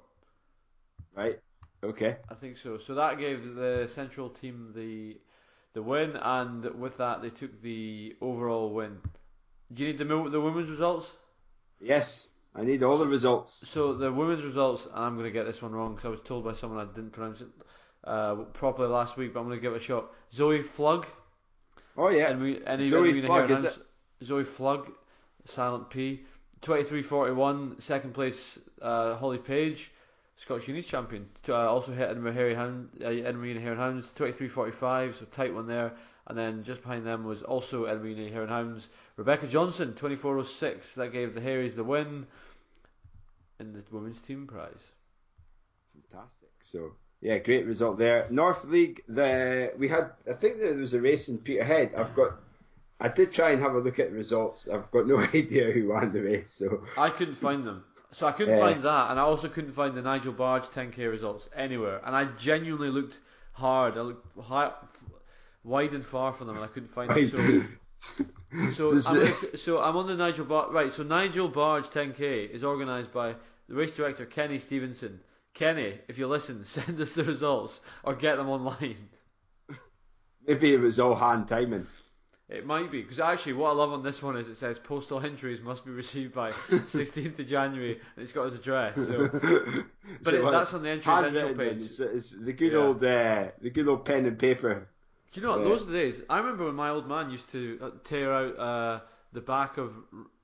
Speaker 1: Right. Okay.
Speaker 2: I think so. So that gave the central team the the win, and with that they took the overall win. Do you need the the women's results?
Speaker 1: Yes. I need all the results.
Speaker 2: So the women's results, I'm going to get this one wrong because I was told by someone I didn't pronounce it uh, properly last week, but I'm going to give it a shot. Zoe Flug,
Speaker 1: Oh yeah.
Speaker 2: and we any
Speaker 1: Zoe Flug, is
Speaker 2: announce- Zoe Flug, silent P, 23.41. Second place, uh, Holly Page, Scottish Unis champion. Uh, also hit Edinburgh Hairy Hound, uh, Edinburgh Uni Hare and Hounds, 23.45, so tight one there. And then just behind them was also Edinburgh Uni Hare and Hounds, Rebecca Johnson, 24.06. That gave the Harrys the win in the women's team prize.
Speaker 1: Fantastic. So yeah, great result there. North League. The we had. I think there was a race in Peterhead. I've got. I did try and have a look at the results. I've got no idea who won the race. So
Speaker 2: I couldn't find them. So I couldn't
Speaker 1: Yeah.
Speaker 2: find that, and I also couldn't find the Nigel Barge 10k results anywhere. And I genuinely looked hard. I looked high, wide and far for them, and I couldn't find them. So, so, I'm,
Speaker 1: it-
Speaker 2: gonna- so I'm on the Nigel Barge. Right. So Nigel Barge 10k is organised by the race director Kenny Stevenson. Kenny, if you listen, send us the results or get them online.
Speaker 1: maybe it was all hand timing.
Speaker 2: It might be because actually, what I love on this one is it says postal entries must be received by 16th of January, and it's got his address. So. But it-
Speaker 1: what-
Speaker 2: that's on the entry essential
Speaker 1: handwritten then.
Speaker 2: page.
Speaker 1: It's, it's the good
Speaker 2: Yeah.
Speaker 1: old uh, the good old pen and paper.
Speaker 2: Do you know what? Those are the days. I remember when my old man used to uh, tear out uh, the back of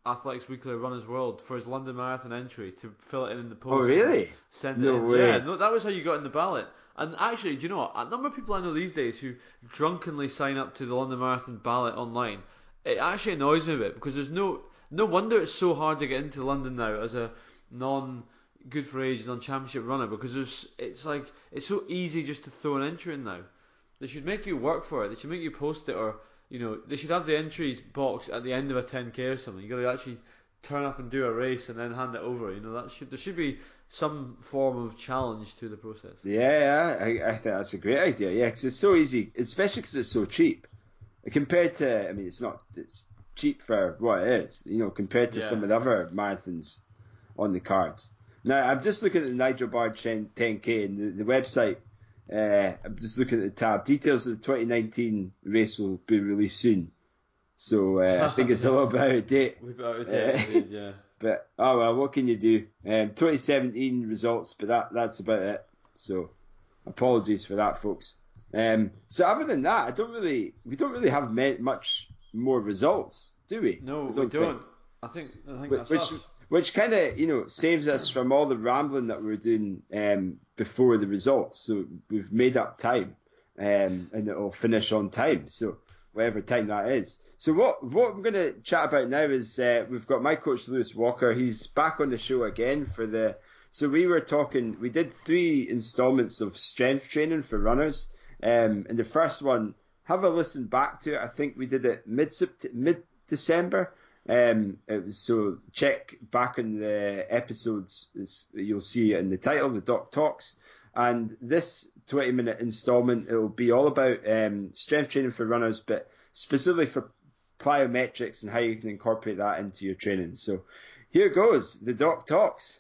Speaker 2: Athletics Weekly Runners World for his London Marathon entry to fill it in in the post.
Speaker 1: Oh really?
Speaker 2: Send
Speaker 1: No
Speaker 2: it in.
Speaker 1: way.
Speaker 2: Yeah, no, that was how you got in the ballot. And actually, do you know what? A number of people I know these days who drunkenly sign up to the London Marathon ballot online. It actually annoys me a bit because there's no no wonder it's so hard to get into London now as a non good for age non championship runner because there's it's like it's so easy just to throw an entry in now. They should make you work for it. They should make you post it, or you know, they should have the entries box at the end of a 10k or something. You got to actually turn up and do a race and then hand it over. You know, that should there should be some form of challenge to the process.
Speaker 1: Yeah, I, I think that's a great idea. Yeah, because it's so easy, especially because it's so cheap compared to. I mean, it's not. It's cheap for what it is. You know, compared to yeah. some of the other marathons on the cards. Now, I'm just looking at the Nigel Barge 10K and the, the website. Uh, I'm just looking at the tab. Details of the 2019 race will be released soon. So uh, I think it's a little bit out of date.
Speaker 2: Out of date, yeah.
Speaker 1: But oh well, what can you do? Um, 2017 results, but that that's about it. So apologies for that, folks. Um, so other than that, I don't really, we don't really have much more results, do we?
Speaker 2: No, we don't. We don't. I think I think that's
Speaker 1: which. Which kind of you know saves us from all the rambling that we are doing um, before the results. So we've made up time, um, and it'll finish on time. So whatever time that is. So what what I'm going to chat about now is uh, we've got my coach Lewis Walker. He's back on the show again for the. So we were talking. We did three installments of strength training for runners. Um, and the first one, have a listen back to it. I think we did it mid mid December. Um, so check back in the episodes. You'll see in the title, the Doc Talks. And this 20 minute installment, it will be all about um, strength training for runners, but specifically for plyometrics and how you can incorporate that into your training. So here goes the Doc Talks.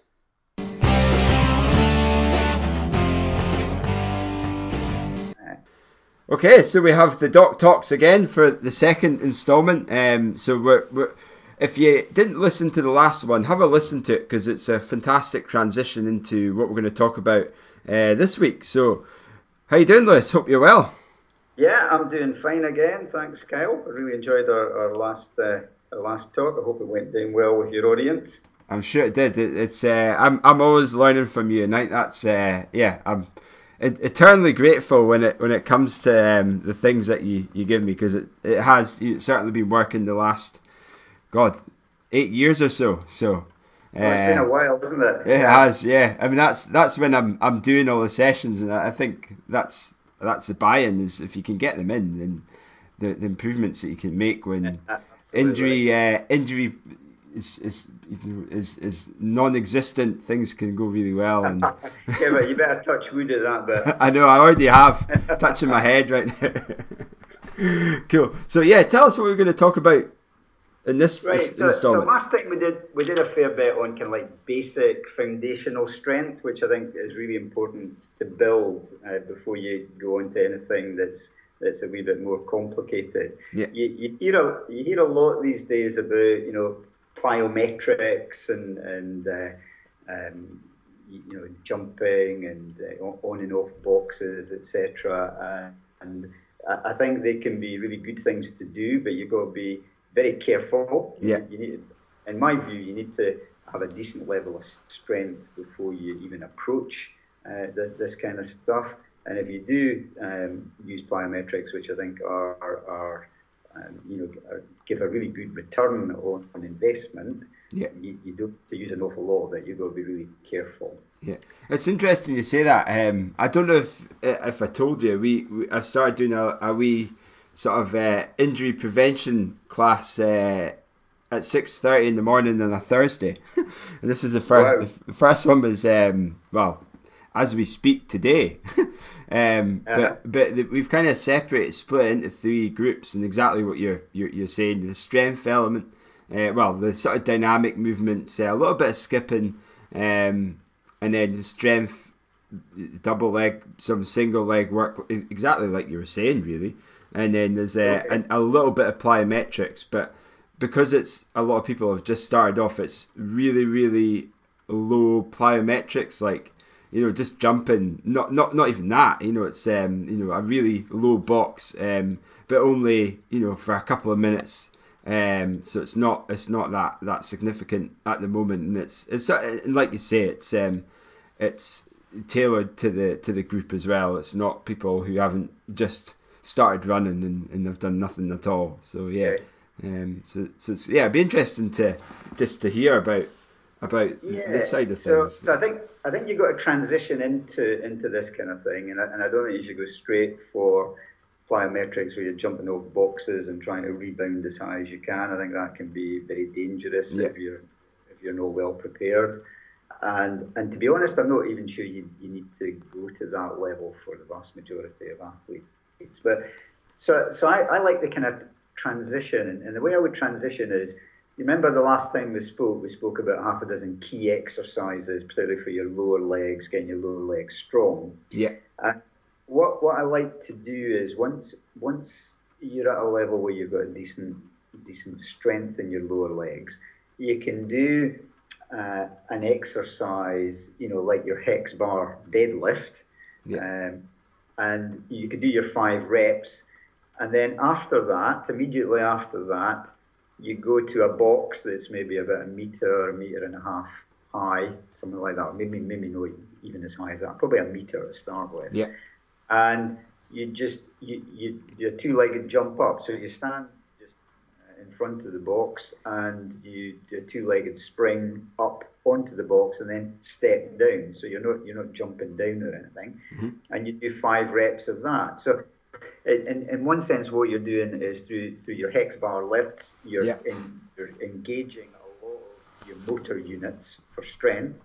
Speaker 1: Okay, so we have the Doc Talks again for the second instalment. Um, so we're, we're, if you didn't listen to the last one, have a listen to it because it's a fantastic transition into what we're going to talk about uh, this week. So, how you doing, Lewis? Hope you're well.
Speaker 3: Yeah, I'm doing fine again. Thanks, Kyle. I really enjoyed our, our last uh, our last talk. I hope it went down well with your audience.
Speaker 1: I'm sure it did. It, it's uh, I'm I'm always learning from you, and I, that's uh, yeah. I'm eternally grateful when it when it comes to um, the things that you, you give me because it, it has certainly been working the last God eight years or so. So
Speaker 3: uh, it's been a while, isn't it?
Speaker 1: It has, yeah. I mean, that's that's when I'm I'm doing all the sessions, and I think that's that's the buy-in is if you can get them in, then the, the improvements that you can make when yeah, injury uh, injury is is is, is non-existent, things can go really well. And
Speaker 3: yeah, but you better touch wood at that bit.
Speaker 1: I know, I already have touching my head right now. cool. So yeah, tell us what we're going to talk about in this,
Speaker 3: right,
Speaker 1: this
Speaker 3: so, so, last time we did we did a fair bit on kind of like basic foundational strength, which I think is really important to build uh, before you go into anything that's that's a wee bit more complicated.
Speaker 1: Yeah.
Speaker 3: You, you hear a you hear a lot these days about you know plyometrics and and uh, um, you know jumping and uh, on and off boxes, etc. and I think they can be really good things to do, but you've got to be very careful.
Speaker 1: Yeah.
Speaker 3: You, need, in my view, you need to have a decent level of strength before you even approach uh, this kind of stuff. And if you do um, use plyometrics, which I think are, are, are um, you know, give a really good return on, on investment,
Speaker 1: yeah.
Speaker 3: you, you don't to use an awful lot of it. You've got to be really careful.
Speaker 1: Yeah, it's interesting you say that. Um, I don't know if if I told you we, we I started doing a, a wee sort of uh, injury prevention class uh, at six thirty in the morning on a Thursday, and this is the first. Wow. The first one was um, well, as we speak today. Um, uh-huh. But but we've kind of separated, split into three groups, and exactly what you're you're, you're saying. The strength element, uh, well, the sort of dynamic movements, uh, a little bit of skipping, um, and then the strength, double leg, some single leg work, exactly like you were saying, really. And then there's uh, okay. a, a little bit of plyometrics, but because it's a lot of people have just started off, it's really really low plyometrics, like you know, just jumping, not not not even that, you know, it's um, you know, a really low box, um, but only, you know, for a couple of minutes. Um, so it's not it's not that that significant at the moment, and it's it's and like you say, it's um, it's tailored to the to the group as well. It's not people who haven't just started running and, and they've done nothing at all. So yeah, um, so so yeah, it'd be interesting to just to hear about about yeah. this side of things.
Speaker 3: So, so, I think I think you've got to transition into into this kind of thing, and I, and I don't think you should go straight for plyometrics where you're jumping off boxes and trying to rebound as high as you can. I think that can be very dangerous yeah. if you're if you're not well prepared. And and to be honest, I'm not even sure you, you need to go to that level for the vast majority of athletes. But so so I, I like the kind of transition, and, and the way I would transition is. You remember the last time we spoke, we spoke about half a dozen key exercises, particularly for your lower legs, getting your lower legs strong.
Speaker 1: Yeah.
Speaker 3: And what what I like to do is once once you're at a level where you've got decent decent strength in your lower legs, you can do uh, an exercise, you know, like your hex bar deadlift, yeah. um, and you could do your five reps, and then after that, immediately after that, you go to a box that's maybe about a meter, a meter and a half high, something like that. Maybe maybe not even as high as that. Probably a meter to start with.
Speaker 1: Yeah
Speaker 3: and you just you, you do a two-legged jump up. So you stand just in front of the box and you do a two-legged spring up onto the box and then step down. So you're not you're not jumping down or anything, mm-hmm. and you do five reps of that. So in, in one sense, what you're doing is through through your hex bar lifts, you're, yeah. in, you're engaging a lot of your motor units for strength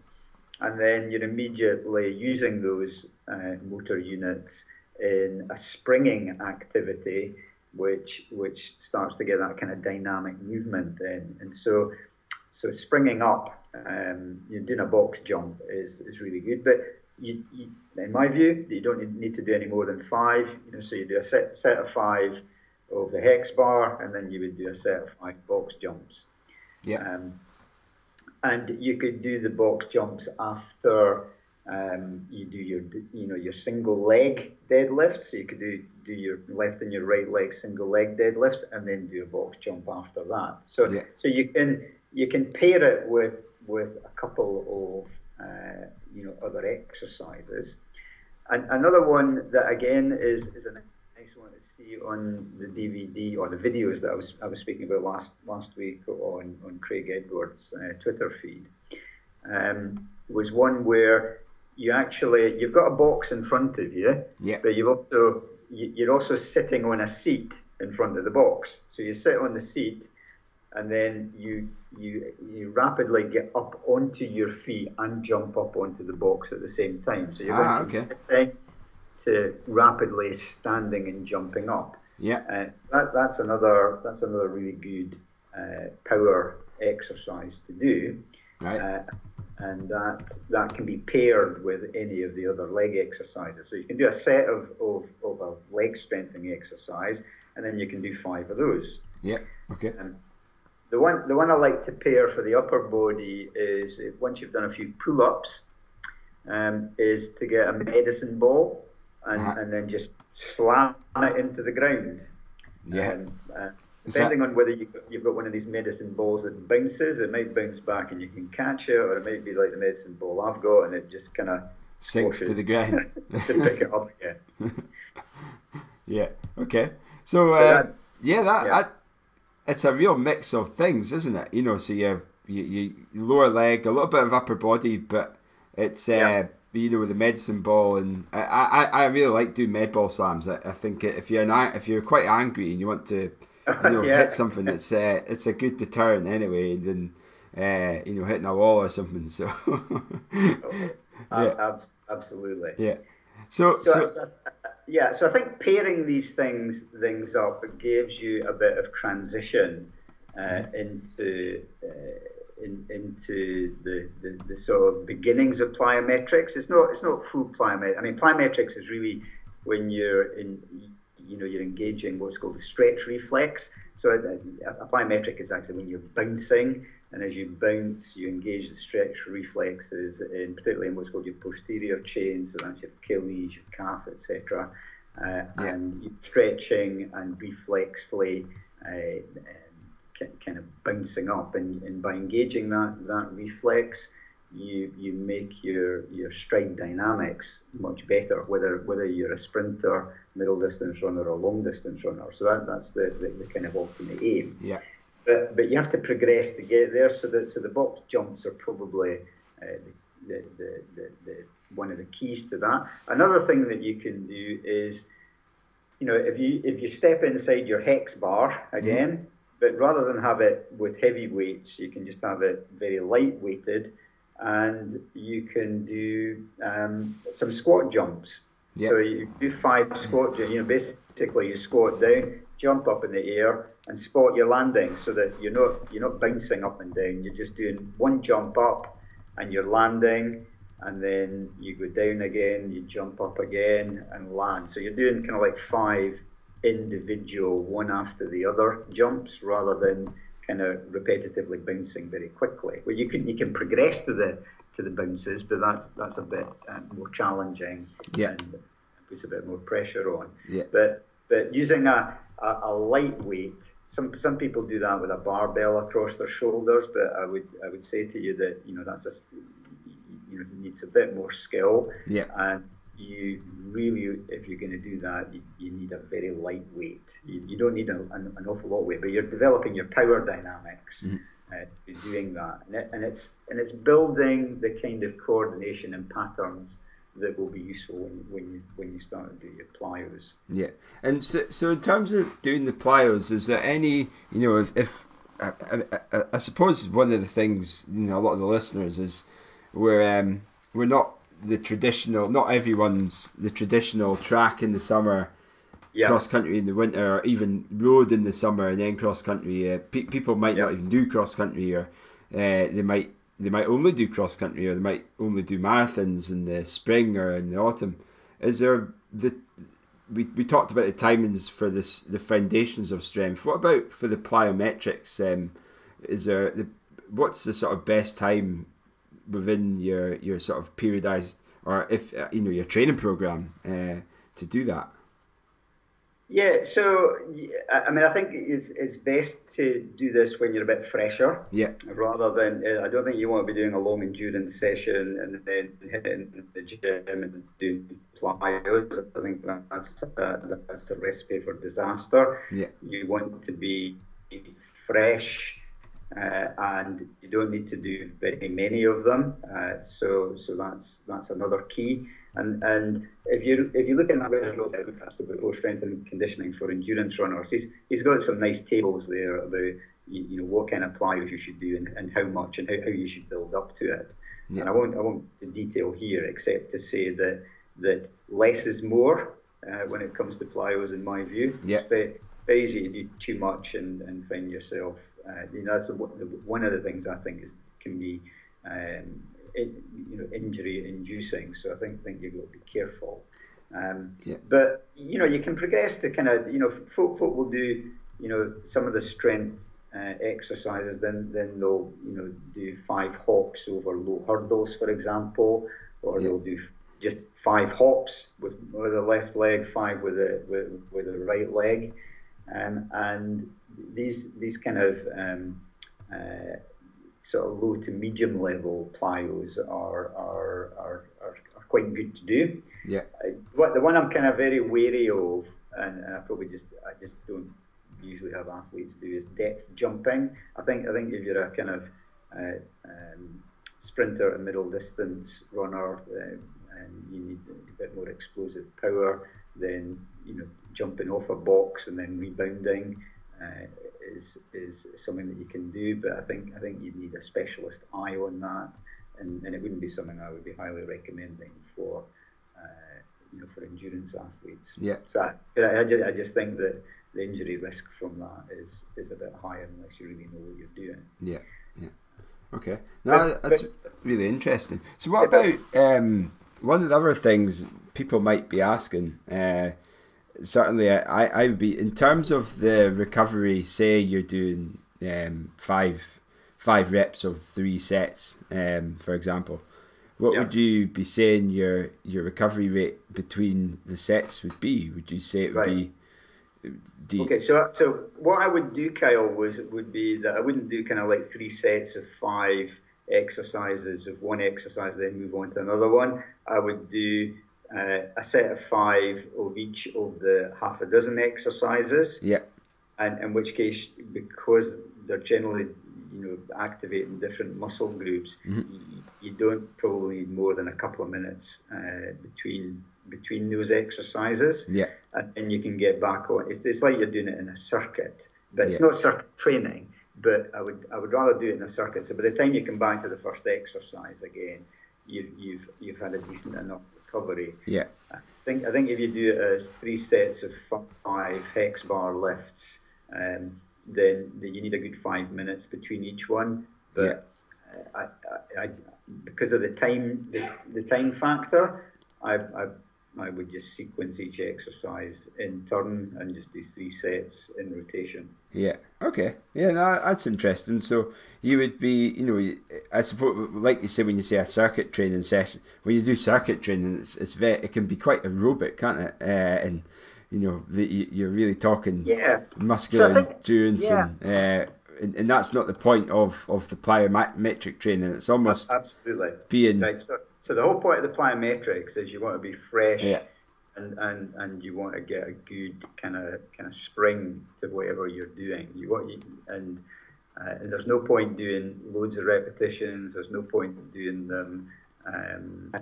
Speaker 3: and then you're immediately using those uh, motor units in a springing activity, which which starts to get that kind of dynamic movement in. And so, so springing up, um, you're doing a box jump is, is really good. But you, you, in my view, you don't need to do any more than five. You know, so you do a set set of five of the hex bar, and then you would do a set of five box jumps.
Speaker 1: Yeah. Um,
Speaker 3: and you could do the box jumps after um, you do your you know your single leg deadlifts. So you could do do your left and your right leg single leg deadlifts, and then do a box jump after that. So yeah. so you can you can pair it with with a couple of uh, you know other exercises. And another one that again is is a nice one to see on the DVD or the videos that I was I was speaking about last last week on on Craig Edwards' uh, Twitter feed um, was one where you actually you've got a box in front of you,
Speaker 1: yeah.
Speaker 3: but you've also you're also sitting on a seat in front of the box. So you sit on the seat, and then you you you rapidly get up onto your feet and jump up onto the box at the same time. So you're ah, going okay. sitting to rapidly standing and jumping up.
Speaker 1: Yeah.
Speaker 3: Uh, so that, that's another that's another really good uh, power exercise to do.
Speaker 1: Right.
Speaker 3: Uh, and that that can be paired with any of the other leg exercises. So you can do a set of, of, of a leg strengthening exercise, and then you can do five of those.
Speaker 1: Yeah. Okay.
Speaker 3: Um, the one the one I like to pair for the upper body is once you've done a few pull-ups, um, is to get a medicine ball and, uh-huh. and then just slam it into the ground.
Speaker 1: Yeah. Um,
Speaker 3: uh, depending that... on whether you, you've got one of these medicine balls that bounces, it might bounce back and you can catch it, or it might be like the medicine ball I've got and it just kind of
Speaker 1: sinks to the ground
Speaker 3: to pick it up again.
Speaker 1: yeah. Okay. So uh, yeah, that yeah. I, it's a real mix of things, isn't it? You know, so you have you, you lower leg, a little bit of upper body, but it's uh, yeah you know, with the medicine ball, and I, I, I really like doing med ball slams. I, I think if you're an, if you're quite angry and you want to, you know, yeah. hit something, it's uh, it's a good deterrent anyway than uh, you know hitting a wall or something. So,
Speaker 3: yeah, absolutely.
Speaker 1: Yeah. So, so, so,
Speaker 3: yeah. So I think pairing these things things up gives you a bit of transition uh, into uh, in, into the, the, the, sort of beginnings of plyometrics. It's not it's not full plyometrics. I mean, plyometrics is really when you're in you know you're engaging what's called the stretch reflex. So a, a plyometric is actually when you're bouncing, and as you bounce, you engage the stretch reflexes, in particularly in what's called your posterior chain. So that's your Achilles, your calf, etc. Uh, yeah. And stretching and reflexly. Uh, kind of bouncing up, and, and by engaging that that reflex, you you make your your stride dynamics much better, whether whether you're a sprinter, middle distance runner, or long distance runner. So that that's the, the, the kind of ultimate aim.
Speaker 1: Yeah.
Speaker 3: But but you have to progress to get there. So the so the box jumps are probably uh, the, the, the, the one of the keys to that. Another thing that you can do is you know, if you if you step inside your hex bar again, mm-hmm. but rather than have it with heavy weights, you can just have it very light weighted, and you can do um, some squat jumps. Yep. So you do five squat jumps. You know, basically you squat down, jump up in the air, and spot your landing, so that you're not you're not bouncing up and down. You're just doing one jump up, and you're landing and then you go down again, you jump up again and land. So you're doing kind of like five individual, one after the other jumps rather than kind of repetitively bouncing very quickly. Well, you can you can progress to the to the bounces, but that's that's a bit uh, more challenging
Speaker 1: yeah. and
Speaker 3: puts a bit more pressure on.
Speaker 1: Yeah.
Speaker 3: But but using a, a, a lightweight some some people do that with a barbell across their shoulders, but I would I would say to you that you know that's a you know needs a bit more skill.
Speaker 1: Yeah.
Speaker 3: And you really, if you're going to do that, you, you need a very light weight. You, you don't need a, an, an, awful lot of weight, but you're developing your power dynamics. Mm-hmm. Uh, doing that, and, it, and it's and it's building the kind of coordination and patterns that will be useful when, when you when you start to do your plyos.
Speaker 1: Yeah, and so, so in terms of doing the plyos, is there any you know if, if I, I, I, suppose one of the things you know a lot of the listeners is we're um, we're not the traditional. Not everyone's the traditional track in the summer, yeah. cross country in the winter, or even road in the summer and then cross country. Uh, pe- people might yeah. not even do cross country, or uh, they might they might only do cross country, or they might only do marathons in the spring or in the autumn. Is there the we, we talked about the timings for this the foundations of strength. What about for the plyometrics? Um, is there the what's the sort of best time within your your sort of periodized or if uh, you know your training program uh, to do that?
Speaker 3: Yeah, so I mean, I think it's it's best to do this when you're a bit fresher.
Speaker 1: Yeah.
Speaker 3: Rather than, uh, I don't think you want to be doing a long endurance session and then hitting the gym and doing plyos. I think that's a, that's a recipe for disaster.
Speaker 1: Yeah.
Speaker 3: You want to be fresh uh, and you don't need to do very many of them. Uh, so so that's that's another key. And and if you if you look at that before strength and conditioning for endurance runners, he's he's got some nice tables there about you, you know what kind of plyos you should do and, and how much and how, how you should build up to it. Yeah. And I won't I won't detail here except to say that that less is more uh, when it comes to plyos in my view.
Speaker 1: Yeah.
Speaker 3: It's very, very easy to do too much and, and find yourself uh, you know, that's one of the things I think is can be um, in, you know injury inducing. So I think think you've got to be careful. Um,
Speaker 1: yeah.
Speaker 3: But you know, you can progress to kind of you know, folk, folk will do you know some of the strength uh, exercises. Then then they'll you know do five hops over low hurdles, for example, or yeah. they'll do just five hops with, with the left leg, five with the with, with the right leg. Um, and these these kind of um, uh, sort of low to medium level plyos are are, are, are, are quite good to do.
Speaker 1: Yeah.
Speaker 3: Uh, the one I'm kind of very wary of, and, and I probably just I just don't usually have athletes do is depth jumping. I think I think if you're a kind of uh, um, sprinter and middle distance runner uh, and you need a bit more explosive power, then you know jumping off a box and then rebounding uh, is is something that you can do. But I think I think you need a specialist eye on that, and, and it wouldn't be something I would be highly recommending for uh, you know for endurance athletes.
Speaker 1: Yeah.
Speaker 3: So I, I, just, I just think that the injury risk from that is is a bit higher unless you really know what you're doing.
Speaker 1: Yeah. Yeah. Okay. No, that's but, really interesting. So what about um, one of the other things people might be asking? Uh, certainly I, I would be in terms of the recovery. Say you're doing um, five five reps of three sets, um, for example. What yeah. would you be saying your your recovery rate between the sets would be? Would you say it would right.
Speaker 3: be? okay, so so what I would do, Kyle, was would be that I wouldn't do kind of like three sets of five exercises of one exercise, then move on to another one. I would do uh, a set of five of each of the half a dozen exercises.
Speaker 1: Yeah.
Speaker 3: And in which case, because they're generally you know, activating different muscle groups,
Speaker 1: Mhm.
Speaker 3: you, you don't probably need more than a couple of minutes uh, between between those exercises,
Speaker 1: Yeah.
Speaker 3: and then you can get back on. It's, it's like you're doing it in a circuit, but it's
Speaker 1: Yeah.
Speaker 3: not circuit training. But I would I would rather do it in a circuit. So by the time you come back to the first exercise again, you, you've you've had a decent enough recovery.
Speaker 1: Yeah.
Speaker 3: I think I think if you do it as three sets of five hex bar lifts, um, then, then you need a good five minutes between each one. But uh, I, I, I, because of the time the, the time factor, I, I I would just sequence each exercise in turn and just do three sets in rotation.
Speaker 1: Yeah. Okay. Yeah, no, that's interesting. So you would be, you know, I suppose, like you say, when you say a circuit training session, when you do circuit training, it's, it's very, it can be quite aerobic, can't it? Uh, and you know, the, you're really talking
Speaker 3: Yeah.
Speaker 1: muscular
Speaker 3: So think-
Speaker 1: endurance,
Speaker 3: yeah.
Speaker 1: and, uh, and and that's not the point of of the plyometric training. It's almost
Speaker 3: Absolutely.
Speaker 1: being,
Speaker 3: Right. So, so the whole point of the plyometrics is you want to be fresh
Speaker 1: yeah,
Speaker 3: and, and, and you want to get a good kind of kind of spring to whatever you're doing. You want you, and uh, and there's no point doing loads of repetitions. There's no point doing them. Um, uh,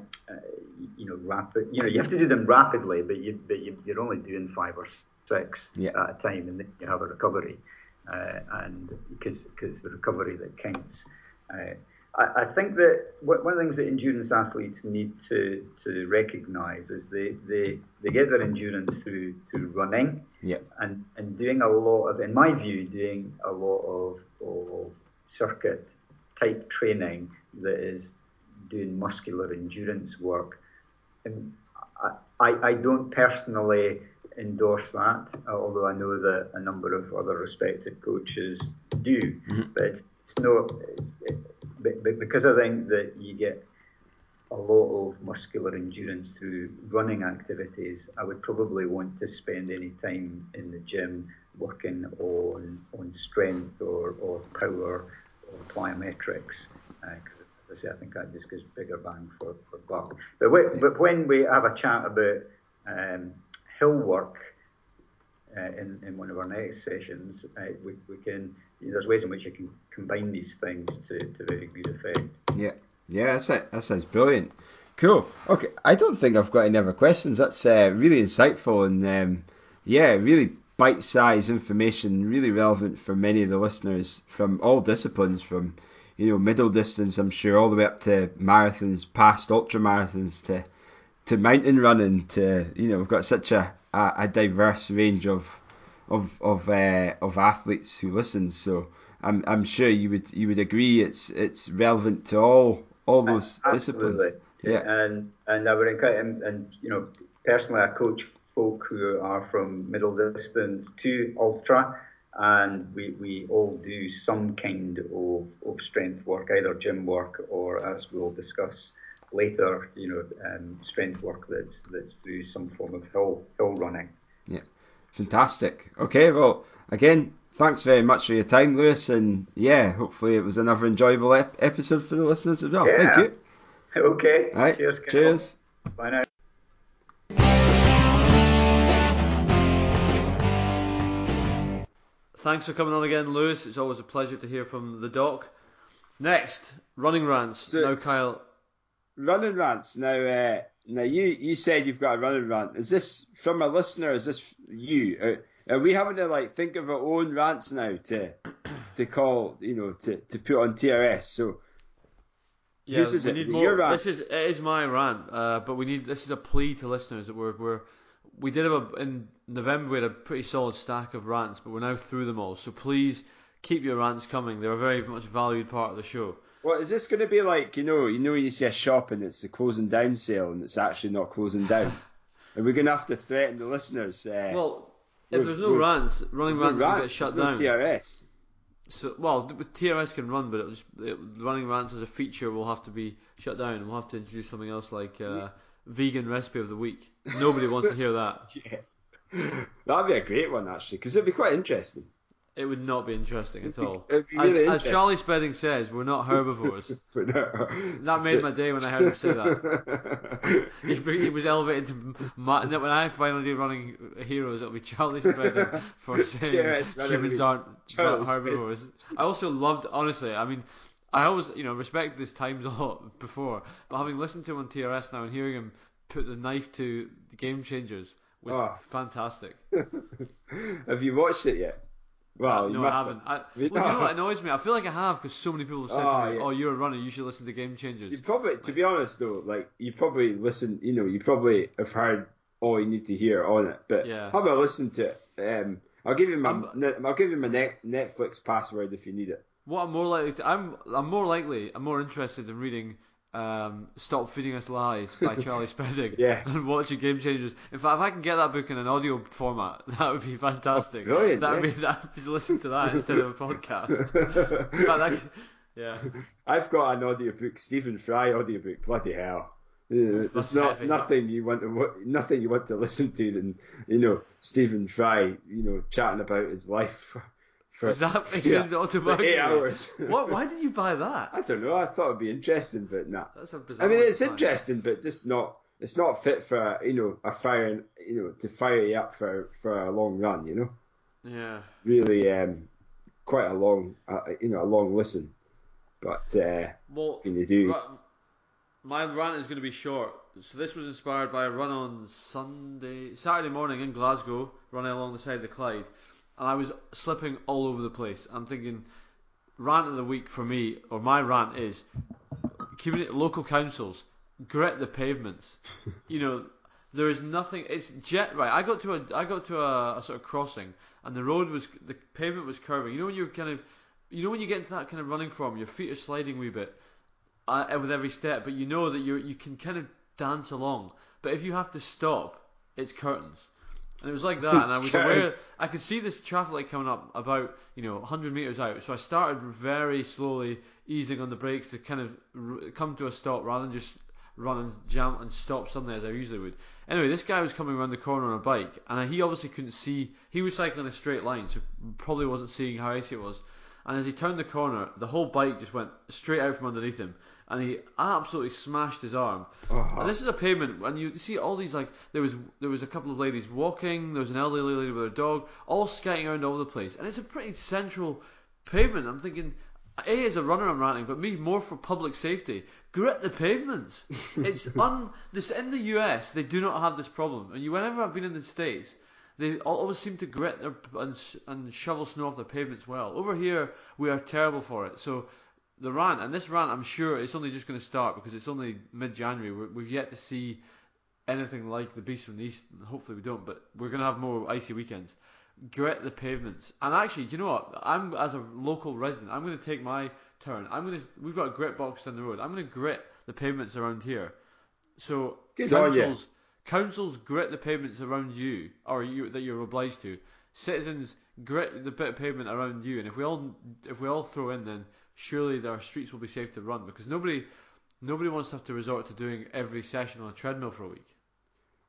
Speaker 3: you know, rapid. You know, you have to do them rapidly, but you but you, you're only doing five or six
Speaker 1: Yeah.
Speaker 3: at a time, and then you have a recovery, uh, and because because the recovery that counts. I, I think that one of the things that endurance athletes need to, to recognise is they, they, they get their endurance through through running
Speaker 1: yeah,
Speaker 3: and, and doing a lot of, in my view, doing a lot of, of circuit type training that is doing muscular endurance work. And I, I, I don't personally endorse that, although I know that a number of other respected coaches do. Mm-hmm. But it's, it's not, it's, it, because I think that you get a lot of muscular endurance through running activities, I would probably want to spend any time in the gym working on on strength or, or power or plyometrics. Uh, I say, I think that just gives bigger bang for, for buck. But, wh- but when we have a chat about um, hill work in, in one of our next sessions, uh, we, we can there's ways in which you can combine these things to, to very good effect.
Speaker 1: yeah, yeah. That's it. That sounds brilliant. Cool. Okay, I don't think I've got any other questions. That's uh, really insightful and um, yeah, really bite-sized information, really relevant for many of the listeners from all disciplines, from you know middle distance, I'm sure, all the way up to marathons, past ultra marathons, to to mountain running, to you know, we've got such a, a, a diverse range of of of uh, of athletes who listen. So I'm I'm sure you would you would agree it's it's relevant to all all those disciplines. Yeah.
Speaker 3: And and I would encourage and, and you know personally I coach folk who are from middle distance to ultra and we, we all do some kind of, of strength work, either gym work or as we'll discuss later, you know, um, strength work that's that's through some form of hill hill running.
Speaker 1: Yeah, fantastic. Okay, well, again, thanks very much for your time, Lewis, and yeah, hopefully it was another enjoyable ep- episode for the listeners as well.
Speaker 3: Yeah.
Speaker 1: Thank you.
Speaker 3: Okay.
Speaker 1: All right.
Speaker 3: Cheers. Carol.
Speaker 1: Cheers.
Speaker 3: Bye now.
Speaker 2: Thanks for coming on again, Lewis. It's always a pleasure to hear from the doc. Next, running rants.
Speaker 1: So-
Speaker 2: now, Kyle.
Speaker 1: Running rants. Now, uh, now you you said you've got a running rant. Is this from a listener? Is this you? Are, are we having to like think of our own rants now to to call you know to, to put on TRS? So
Speaker 2: Yeah,
Speaker 1: Whose is it? Is
Speaker 2: more. This is it is my rant, uh, but we need this is a plea to listeners that we're we're we did have a in November we had a pretty solid stack of rants, but we're now through them all. So please keep your rants coming. They're a very much valued part of the show.
Speaker 1: What is this going to be like? You know, you know, when you see a shop and it's the closing down sale and it's actually not closing down. Are we going to have to threaten the listeners? Uh,
Speaker 2: Well, if there's no rants, running
Speaker 1: there's no
Speaker 2: rants will get shut
Speaker 1: there's
Speaker 2: down.
Speaker 1: no TRS.
Speaker 2: So, well, TRS can run, but it'll just, it, running rants as a feature will have to be shut down, and we'll have to introduce something else like uh, vegan recipe of the week. Nobody wants to hear that.
Speaker 1: Yeah, that'd be a great one actually, because it'd be quite interesting.
Speaker 2: It would not be interesting at all.
Speaker 1: It'd
Speaker 2: As,
Speaker 1: really
Speaker 2: as. Charlie Spedding says, we're not herbivores. That made my day when I heard him say that. He, he was elevated to my, when I finally do running heroes, it'll be Charlie Spedding for saying
Speaker 1: Yeah, it's gonna
Speaker 2: humans aren't herbivores. I also loved, honestly, I mean, I always, you know, respect this times a lot before, but having listened to him on TRS now and hearing him put the knife to the game changers was
Speaker 1: Oh.
Speaker 2: fantastic.
Speaker 1: Have you watched it yet? Well, you
Speaker 2: no,
Speaker 1: must
Speaker 2: I haven't. I, well,
Speaker 1: You
Speaker 2: do you know
Speaker 1: know-
Speaker 2: what annoys me? I feel like I have because so many people have said
Speaker 1: Oh,
Speaker 2: to me,
Speaker 1: yeah.
Speaker 2: "Oh, you're a runner. You should listen to Game Changers."
Speaker 1: You probably, to be honest though, like you probably listen. You know, you probably have heard all you need to hear on it. But
Speaker 2: Yeah.
Speaker 1: have a listen to it. Um, I'll give you my,
Speaker 2: I'm,
Speaker 1: I'll give you my net, Netflix password if you need it.
Speaker 2: What I'm more likely to, I'm I'm more likely I'm more interested in reading um, "Stop Feeding Us Lies" by Charlie Spedding
Speaker 1: Yeah.
Speaker 2: than watching Game Changers. In fact, if I can get that book in an audio format, that would be fantastic.
Speaker 1: Oh, brilliant,
Speaker 2: That would
Speaker 1: yeah.
Speaker 2: be that. Just listen to that instead of a podcast. In fact, that could- yeah.
Speaker 1: I've got an audiobook, Stephen Fry audiobook. Bloody hell. There's not
Speaker 2: heavy.
Speaker 1: nothing you want to nothing you want to listen to than you know Stephen Fry, you know, chatting about his life for
Speaker 2: Is that
Speaker 1: yeah,
Speaker 2: it autobiography?
Speaker 1: eight hours.
Speaker 2: What? Why did you buy that?
Speaker 1: I don't know. I thought it'd be interesting, but nah.
Speaker 2: That's a bizarre.
Speaker 1: I mean, it's interesting, but just not. It's not fit for you know a fire, you know, to fire you up for for a long run. You know,
Speaker 2: Yeah.
Speaker 1: really, um, quite a long, uh, you know, a long listen. But uh,
Speaker 2: Well,
Speaker 1: what can you do?
Speaker 2: Ra- My rant is going to be short. So this was inspired by a run on Sunday, Saturday morning in Glasgow, running along the side of the Clyde, and I was slipping all over the place. I'm thinking, rant of the week for me, or my rant is, community, local councils grit the pavements. you know, there is nothing. It's jet right. I got to a I got to a, a sort of crossing, and the road was the pavement was curving. You know when you're kind of, you know when you get into that kind of running form, your feet are sliding a wee bit uh, with every step, but you know that you you can kind of dance along. But if you have to stop, it's curtains. And it was like that, and I was aware. I could see this traffic light coming up about you know 100 meters out. So I started very slowly easing on the brakes to kind of r- come to a stop rather than just run and jam and stop suddenly as I usually would. Anyway, this guy was coming around the corner on a bike, and he obviously couldn't see. He was cycling a straight line, so probably wasn't seeing how icy it was. And as he turned the corner, the whole bike just went straight out from underneath him, and he absolutely smashed his arm.
Speaker 1: Oh.
Speaker 2: And this is a pavement, and you see all these like there was there was a couple of ladies walking, there was an elderly lady with her dog, all skating around all over the place, and it's a pretty central pavement. I'm thinking, a as a runner, I'm ranting, but me more for public safety. Grit the pavements. It's un this in the US they do not have this problem, and you whenever I've been in the states. They always seem to grit their, and, and shovel snow off the pavements well. Over here, we are terrible for it. So the rant, and this rant, I'm sure it's only just going to start because it's only mid-January. We've yet to see anything like the beast from the east. Hopefully, we don't, but we're going to have more icy weekends. Grit the pavements, and actually, do you know what? I'm as a local resident, I'm going to take my turn. I'm going to. We've got a grit box down the road. I'm going to grit the pavements around here. So
Speaker 1: Good
Speaker 2: councils, councils grit the pavements around you, or you that you're obliged to. Citizens grit the bit of pavement around you, and if we all if we all throw in, then surely our streets will be safe to run because nobody nobody wants to have to resort to doing every session on a treadmill for a week.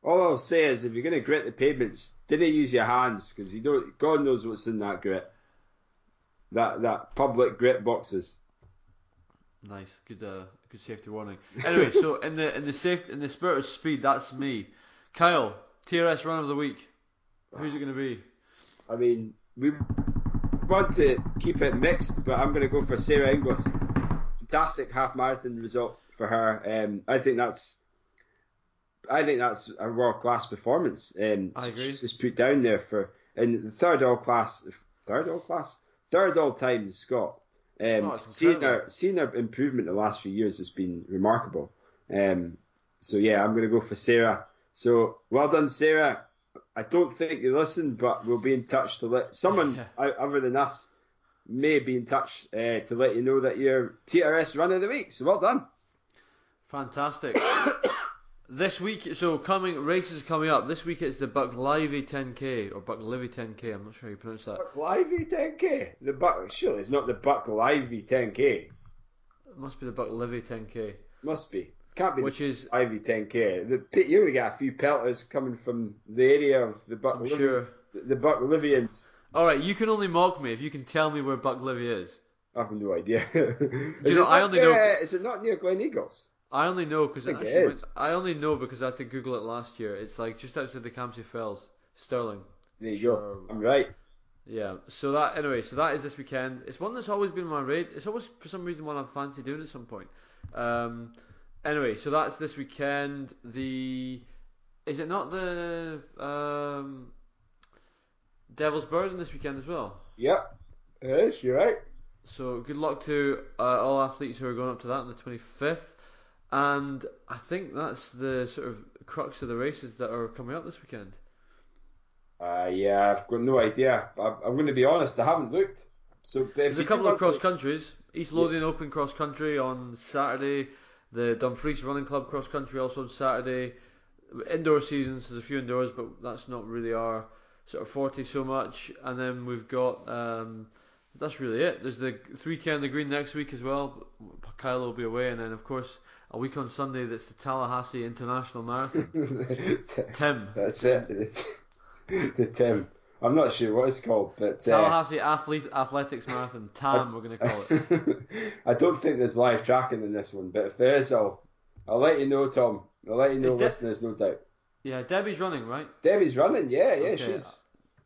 Speaker 1: All I'll say is, if you're going to grit the pavements, didn't use your hands because you don't. God knows what's in that grit. That that public grit boxes.
Speaker 2: Nice, good, uh, good safety warning. Anyway, so in the in the safe in the spirit of speed, that's me, Kyle. TRS run of the week. Who's it going to be?
Speaker 1: I mean, we want to keep it mixed, but I'm going to go for Sarah Inglis. Fantastic half marathon result for her. Um, I think that's. I think that's a world class performance. Um,
Speaker 2: I agree.
Speaker 1: She's just put down there for in the third all class, third all class, third all time Scot. Um,
Speaker 2: Oh,
Speaker 1: seeing her seeing her improvement the last few years has been remarkable. Um, so yeah, I'm going to go for Sarah. So well done, Sarah. I don't think you listened, but we'll be in touch to let someone
Speaker 2: Yeah.
Speaker 1: other than us may be in touch uh, to let you know that you're TRS run of the week. So well done.
Speaker 2: Fantastic. this week, so coming races coming up. This week it's the Buchlyvie 10k or Buchlyvie 10k. I'm not sure how you pronounce that.
Speaker 1: Buchlyvie 10k. The Buck surely it's not the Buchlyvie 10k.
Speaker 2: It must be the Buchlyvie 10k,
Speaker 1: Must be. Can't be
Speaker 2: which is
Speaker 1: Ivy 10k. The, you only get a few pelters coming from the area of the Buck
Speaker 2: sure.
Speaker 1: the, Buck Livians.
Speaker 2: All right, you can only mock me if you can tell me where Buchlyvie is.
Speaker 1: I have no idea. is,
Speaker 2: know,
Speaker 1: it
Speaker 2: I
Speaker 1: not
Speaker 2: only
Speaker 1: near,
Speaker 2: know-
Speaker 1: is it not near Gleneagles?
Speaker 2: I only know because
Speaker 1: I
Speaker 2: I,
Speaker 1: think it
Speaker 2: actually went-
Speaker 1: is.
Speaker 2: I only know because I had to Google it last year. It's like just outside the Campsie Fells, Stirling.
Speaker 1: There you
Speaker 2: Sure.
Speaker 1: go. I'm right.
Speaker 2: Yeah. So that anyway. So that is this weekend. It's one that's always been on my radar. It's always for some reason one I fancy doing at some point. Um. Anyway, so that's this weekend. The is it not the um Devil's Burden this weekend as well?
Speaker 1: Yep. It is. You're right.
Speaker 2: So good luck to uh, all athletes who are going up to that on the 25th. And I think that's the sort of crux of the races that are coming up this weekend.
Speaker 1: Uh, yeah, I've got no idea. I'm, I'm going to be honest. I haven't looked. So
Speaker 2: There's a couple of cross countries. East Lothian Open cross country on Saturday. The Dumfries Running Club cross country also on Saturday. Indoor seasons, there's a few indoors, but that's not really our sort of forte so much. And then we've got um, that's really it. There's the 3K on the green next week as well. Kyle will be away, and then of course a week on Sunday that's the Tallahassee International Marathon. Tim,
Speaker 1: That's it. the Tim. I'm not sure what it's called, but uh,
Speaker 2: Tallahassee Athlete Athletics Marathon. TAM, we're going to call it.
Speaker 1: I don't think there's live tracking in this one, but if there is, I'll I'll let you know, Tom. I'll let you know,
Speaker 2: De-
Speaker 1: listeners, no doubt.
Speaker 2: Yeah, Debbie's running, right?
Speaker 1: Debbie's running, yeah, yeah,
Speaker 2: Okay.
Speaker 1: she's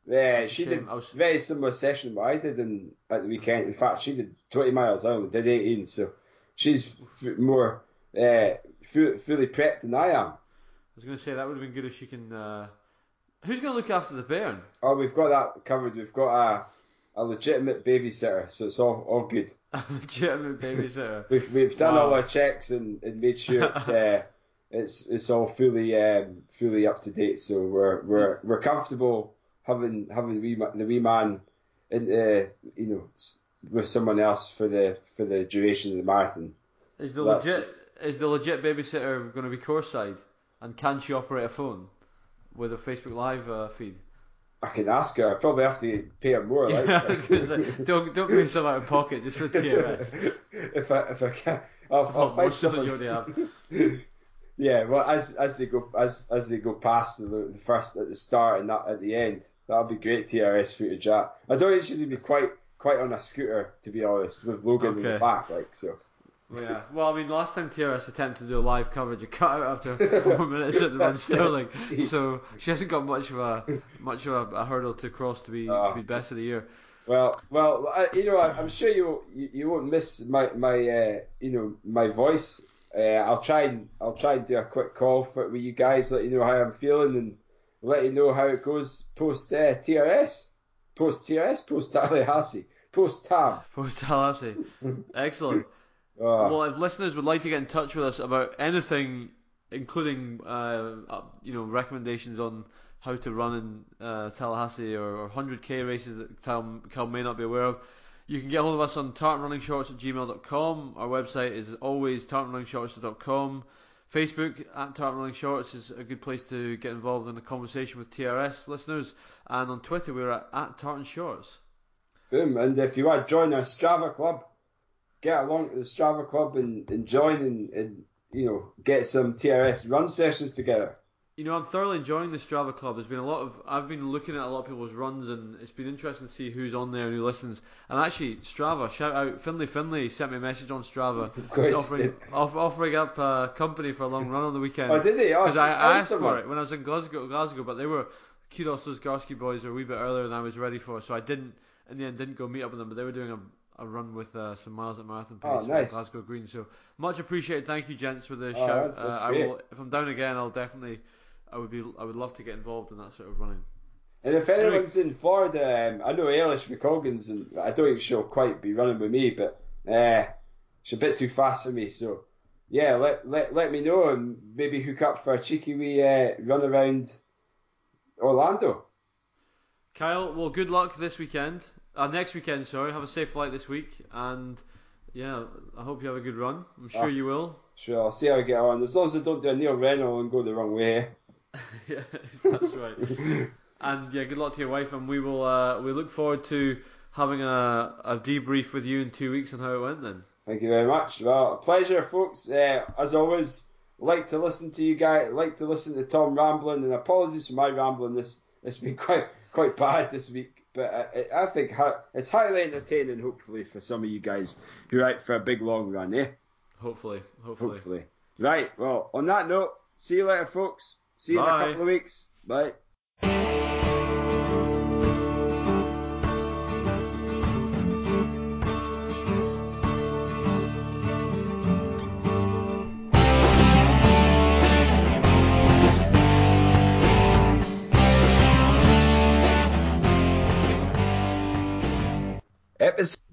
Speaker 1: yeah,
Speaker 2: That's
Speaker 1: she did.
Speaker 2: Was-
Speaker 1: very similar session what I did in, at the weekend. In fact, she did 20 miles. I only did 18, so she's f- more uh, fu- fully prepped than I am.
Speaker 2: I was going to say that would have been good if she can. Uh... Who's going to look after the bairn?
Speaker 1: Oh, we've got that covered. We've got a a legitimate babysitter, so it's all all good.
Speaker 2: A legitimate babysitter.
Speaker 1: We've we've done
Speaker 2: Wow.
Speaker 1: all our checks and, and made sure it's uh, it's it's all fully um, fully up to date. So we're we're we're comfortable having having the wee, the wee man in uh, you know with someone else for the for the duration of the marathon.
Speaker 2: Is the
Speaker 1: That's-
Speaker 2: legit is the legit babysitter going to be courtside? And can she operate a phone with a Facebook Live uh, feed?
Speaker 1: I can ask her. I probably have to pay her more.
Speaker 2: Yeah,
Speaker 1: like.
Speaker 2: I was going to say, don't don't pay some out of pocket just for TRS.
Speaker 1: if I if I can, I'll, I'll find
Speaker 2: so
Speaker 1: someone.
Speaker 2: you already have.
Speaker 1: Yeah, well, as as they go as as they go past the, the first at the start and that at the end, that'll be great TRS footage. That I don't think she's gonna be quite quite on a scooter to be honest, with Logan in the back, like so.
Speaker 2: Well, yeah. Well, I mean, last time TRS attempted to do a live coverage, you cut out after four minutes at the Van Sterling, so she hasn't got much of a much of a, a hurdle to cross to be
Speaker 1: Ah.
Speaker 2: to be best of the year.
Speaker 1: Well, well, I, you know, I, I'm sure you, you you won't miss my my uh, you know my voice. Uh, I'll try and I'll try and do a quick call for with you guys, let you know how I'm feeling and let you know how it goes post uh, TRS, post TRS, post Tallahassee, post TAM.
Speaker 2: Post Tallahassee, excellent.
Speaker 1: Oh.
Speaker 2: Well, if listeners would like to get in touch with us about anything, including uh, uh, you know recommendations on how to run in uh, Tallahassee or, or 100k races that Cal, Cal may not be aware of, you can get hold of us on tartanrunningshorts at gmail.com. Our website is always tartanrunningshorts.com. Facebook at Tartan Running Shorts is a good place to get involved in the conversation with TRS listeners. And on Twitter, we're at, at Tartan Shorts.
Speaker 1: Boom. And if you want to join our Strava club, get along to the Strava club and, and join and, and, you know, get some TRS run sessions together.
Speaker 2: You know, I'm thoroughly enjoying the Strava Club. There's been a lot of I've been looking at a lot of people's runs, and it's been interesting to see who's on there and who listens. And actually, Strava, shout out Finley Finley sent me a message on Strava offering off, offering up uh, company for a long run on the weekend.
Speaker 1: Oh, did? Oh,
Speaker 2: Because
Speaker 1: so
Speaker 2: I, I asked
Speaker 1: someone.
Speaker 2: for it when I was in Glasgow, Glasgow, but they were kudos those Garski boys are a wee bit earlier than I was ready for, so I didn't in the end didn't go meet up with them. But they were doing a, a run with uh, some miles at marathon pace
Speaker 1: Oh, nice.
Speaker 2: Glasgow Green. So much appreciated. Thank you, gents, for the
Speaker 1: Oh,
Speaker 2: shout.
Speaker 1: that's- that's
Speaker 2: uh, I will if I'm down again, I'll definitely. I would be. I would love to get involved in that sort of running.
Speaker 1: And if anyone's in Florida, um, I know Eilish McColgan's, and I don't think she'll quite be running with me, but uh, she's a bit too fast for me. So, yeah, let let let me know and maybe hook up for a cheeky wee uh, run around Orlando.
Speaker 2: Kyle, well, good luck this weekend. Uh, next weekend, sorry. Have a safe flight this week, and yeah, I hope you have a good run. I'm sure
Speaker 1: Ah.
Speaker 2: you will.
Speaker 1: Sure, I'll see how I get on. As long as I don't do a Neil Reynolds and go the wrong way.
Speaker 2: yeah, that's right. And yeah, good luck to your wife, and we will. Uh, we look forward to having a, a debrief with you in two weeks on how it went. Then.
Speaker 1: Thank you very much. Well, a pleasure, folks. Uh, as always, like to listen to you guys. Like to listen to Tom rambling, and apologies for my rambling. This it's been quite quite bad this week, but I, I think it's highly entertaining. Hopefully for some of you guys who are out for a big long run, eh?
Speaker 2: Hopefully, hopefully.
Speaker 1: Hopefully. Right. Well, on that note, see you later, folks. See you
Speaker 2: Bye.
Speaker 1: in a couple of weeks. Bye. episode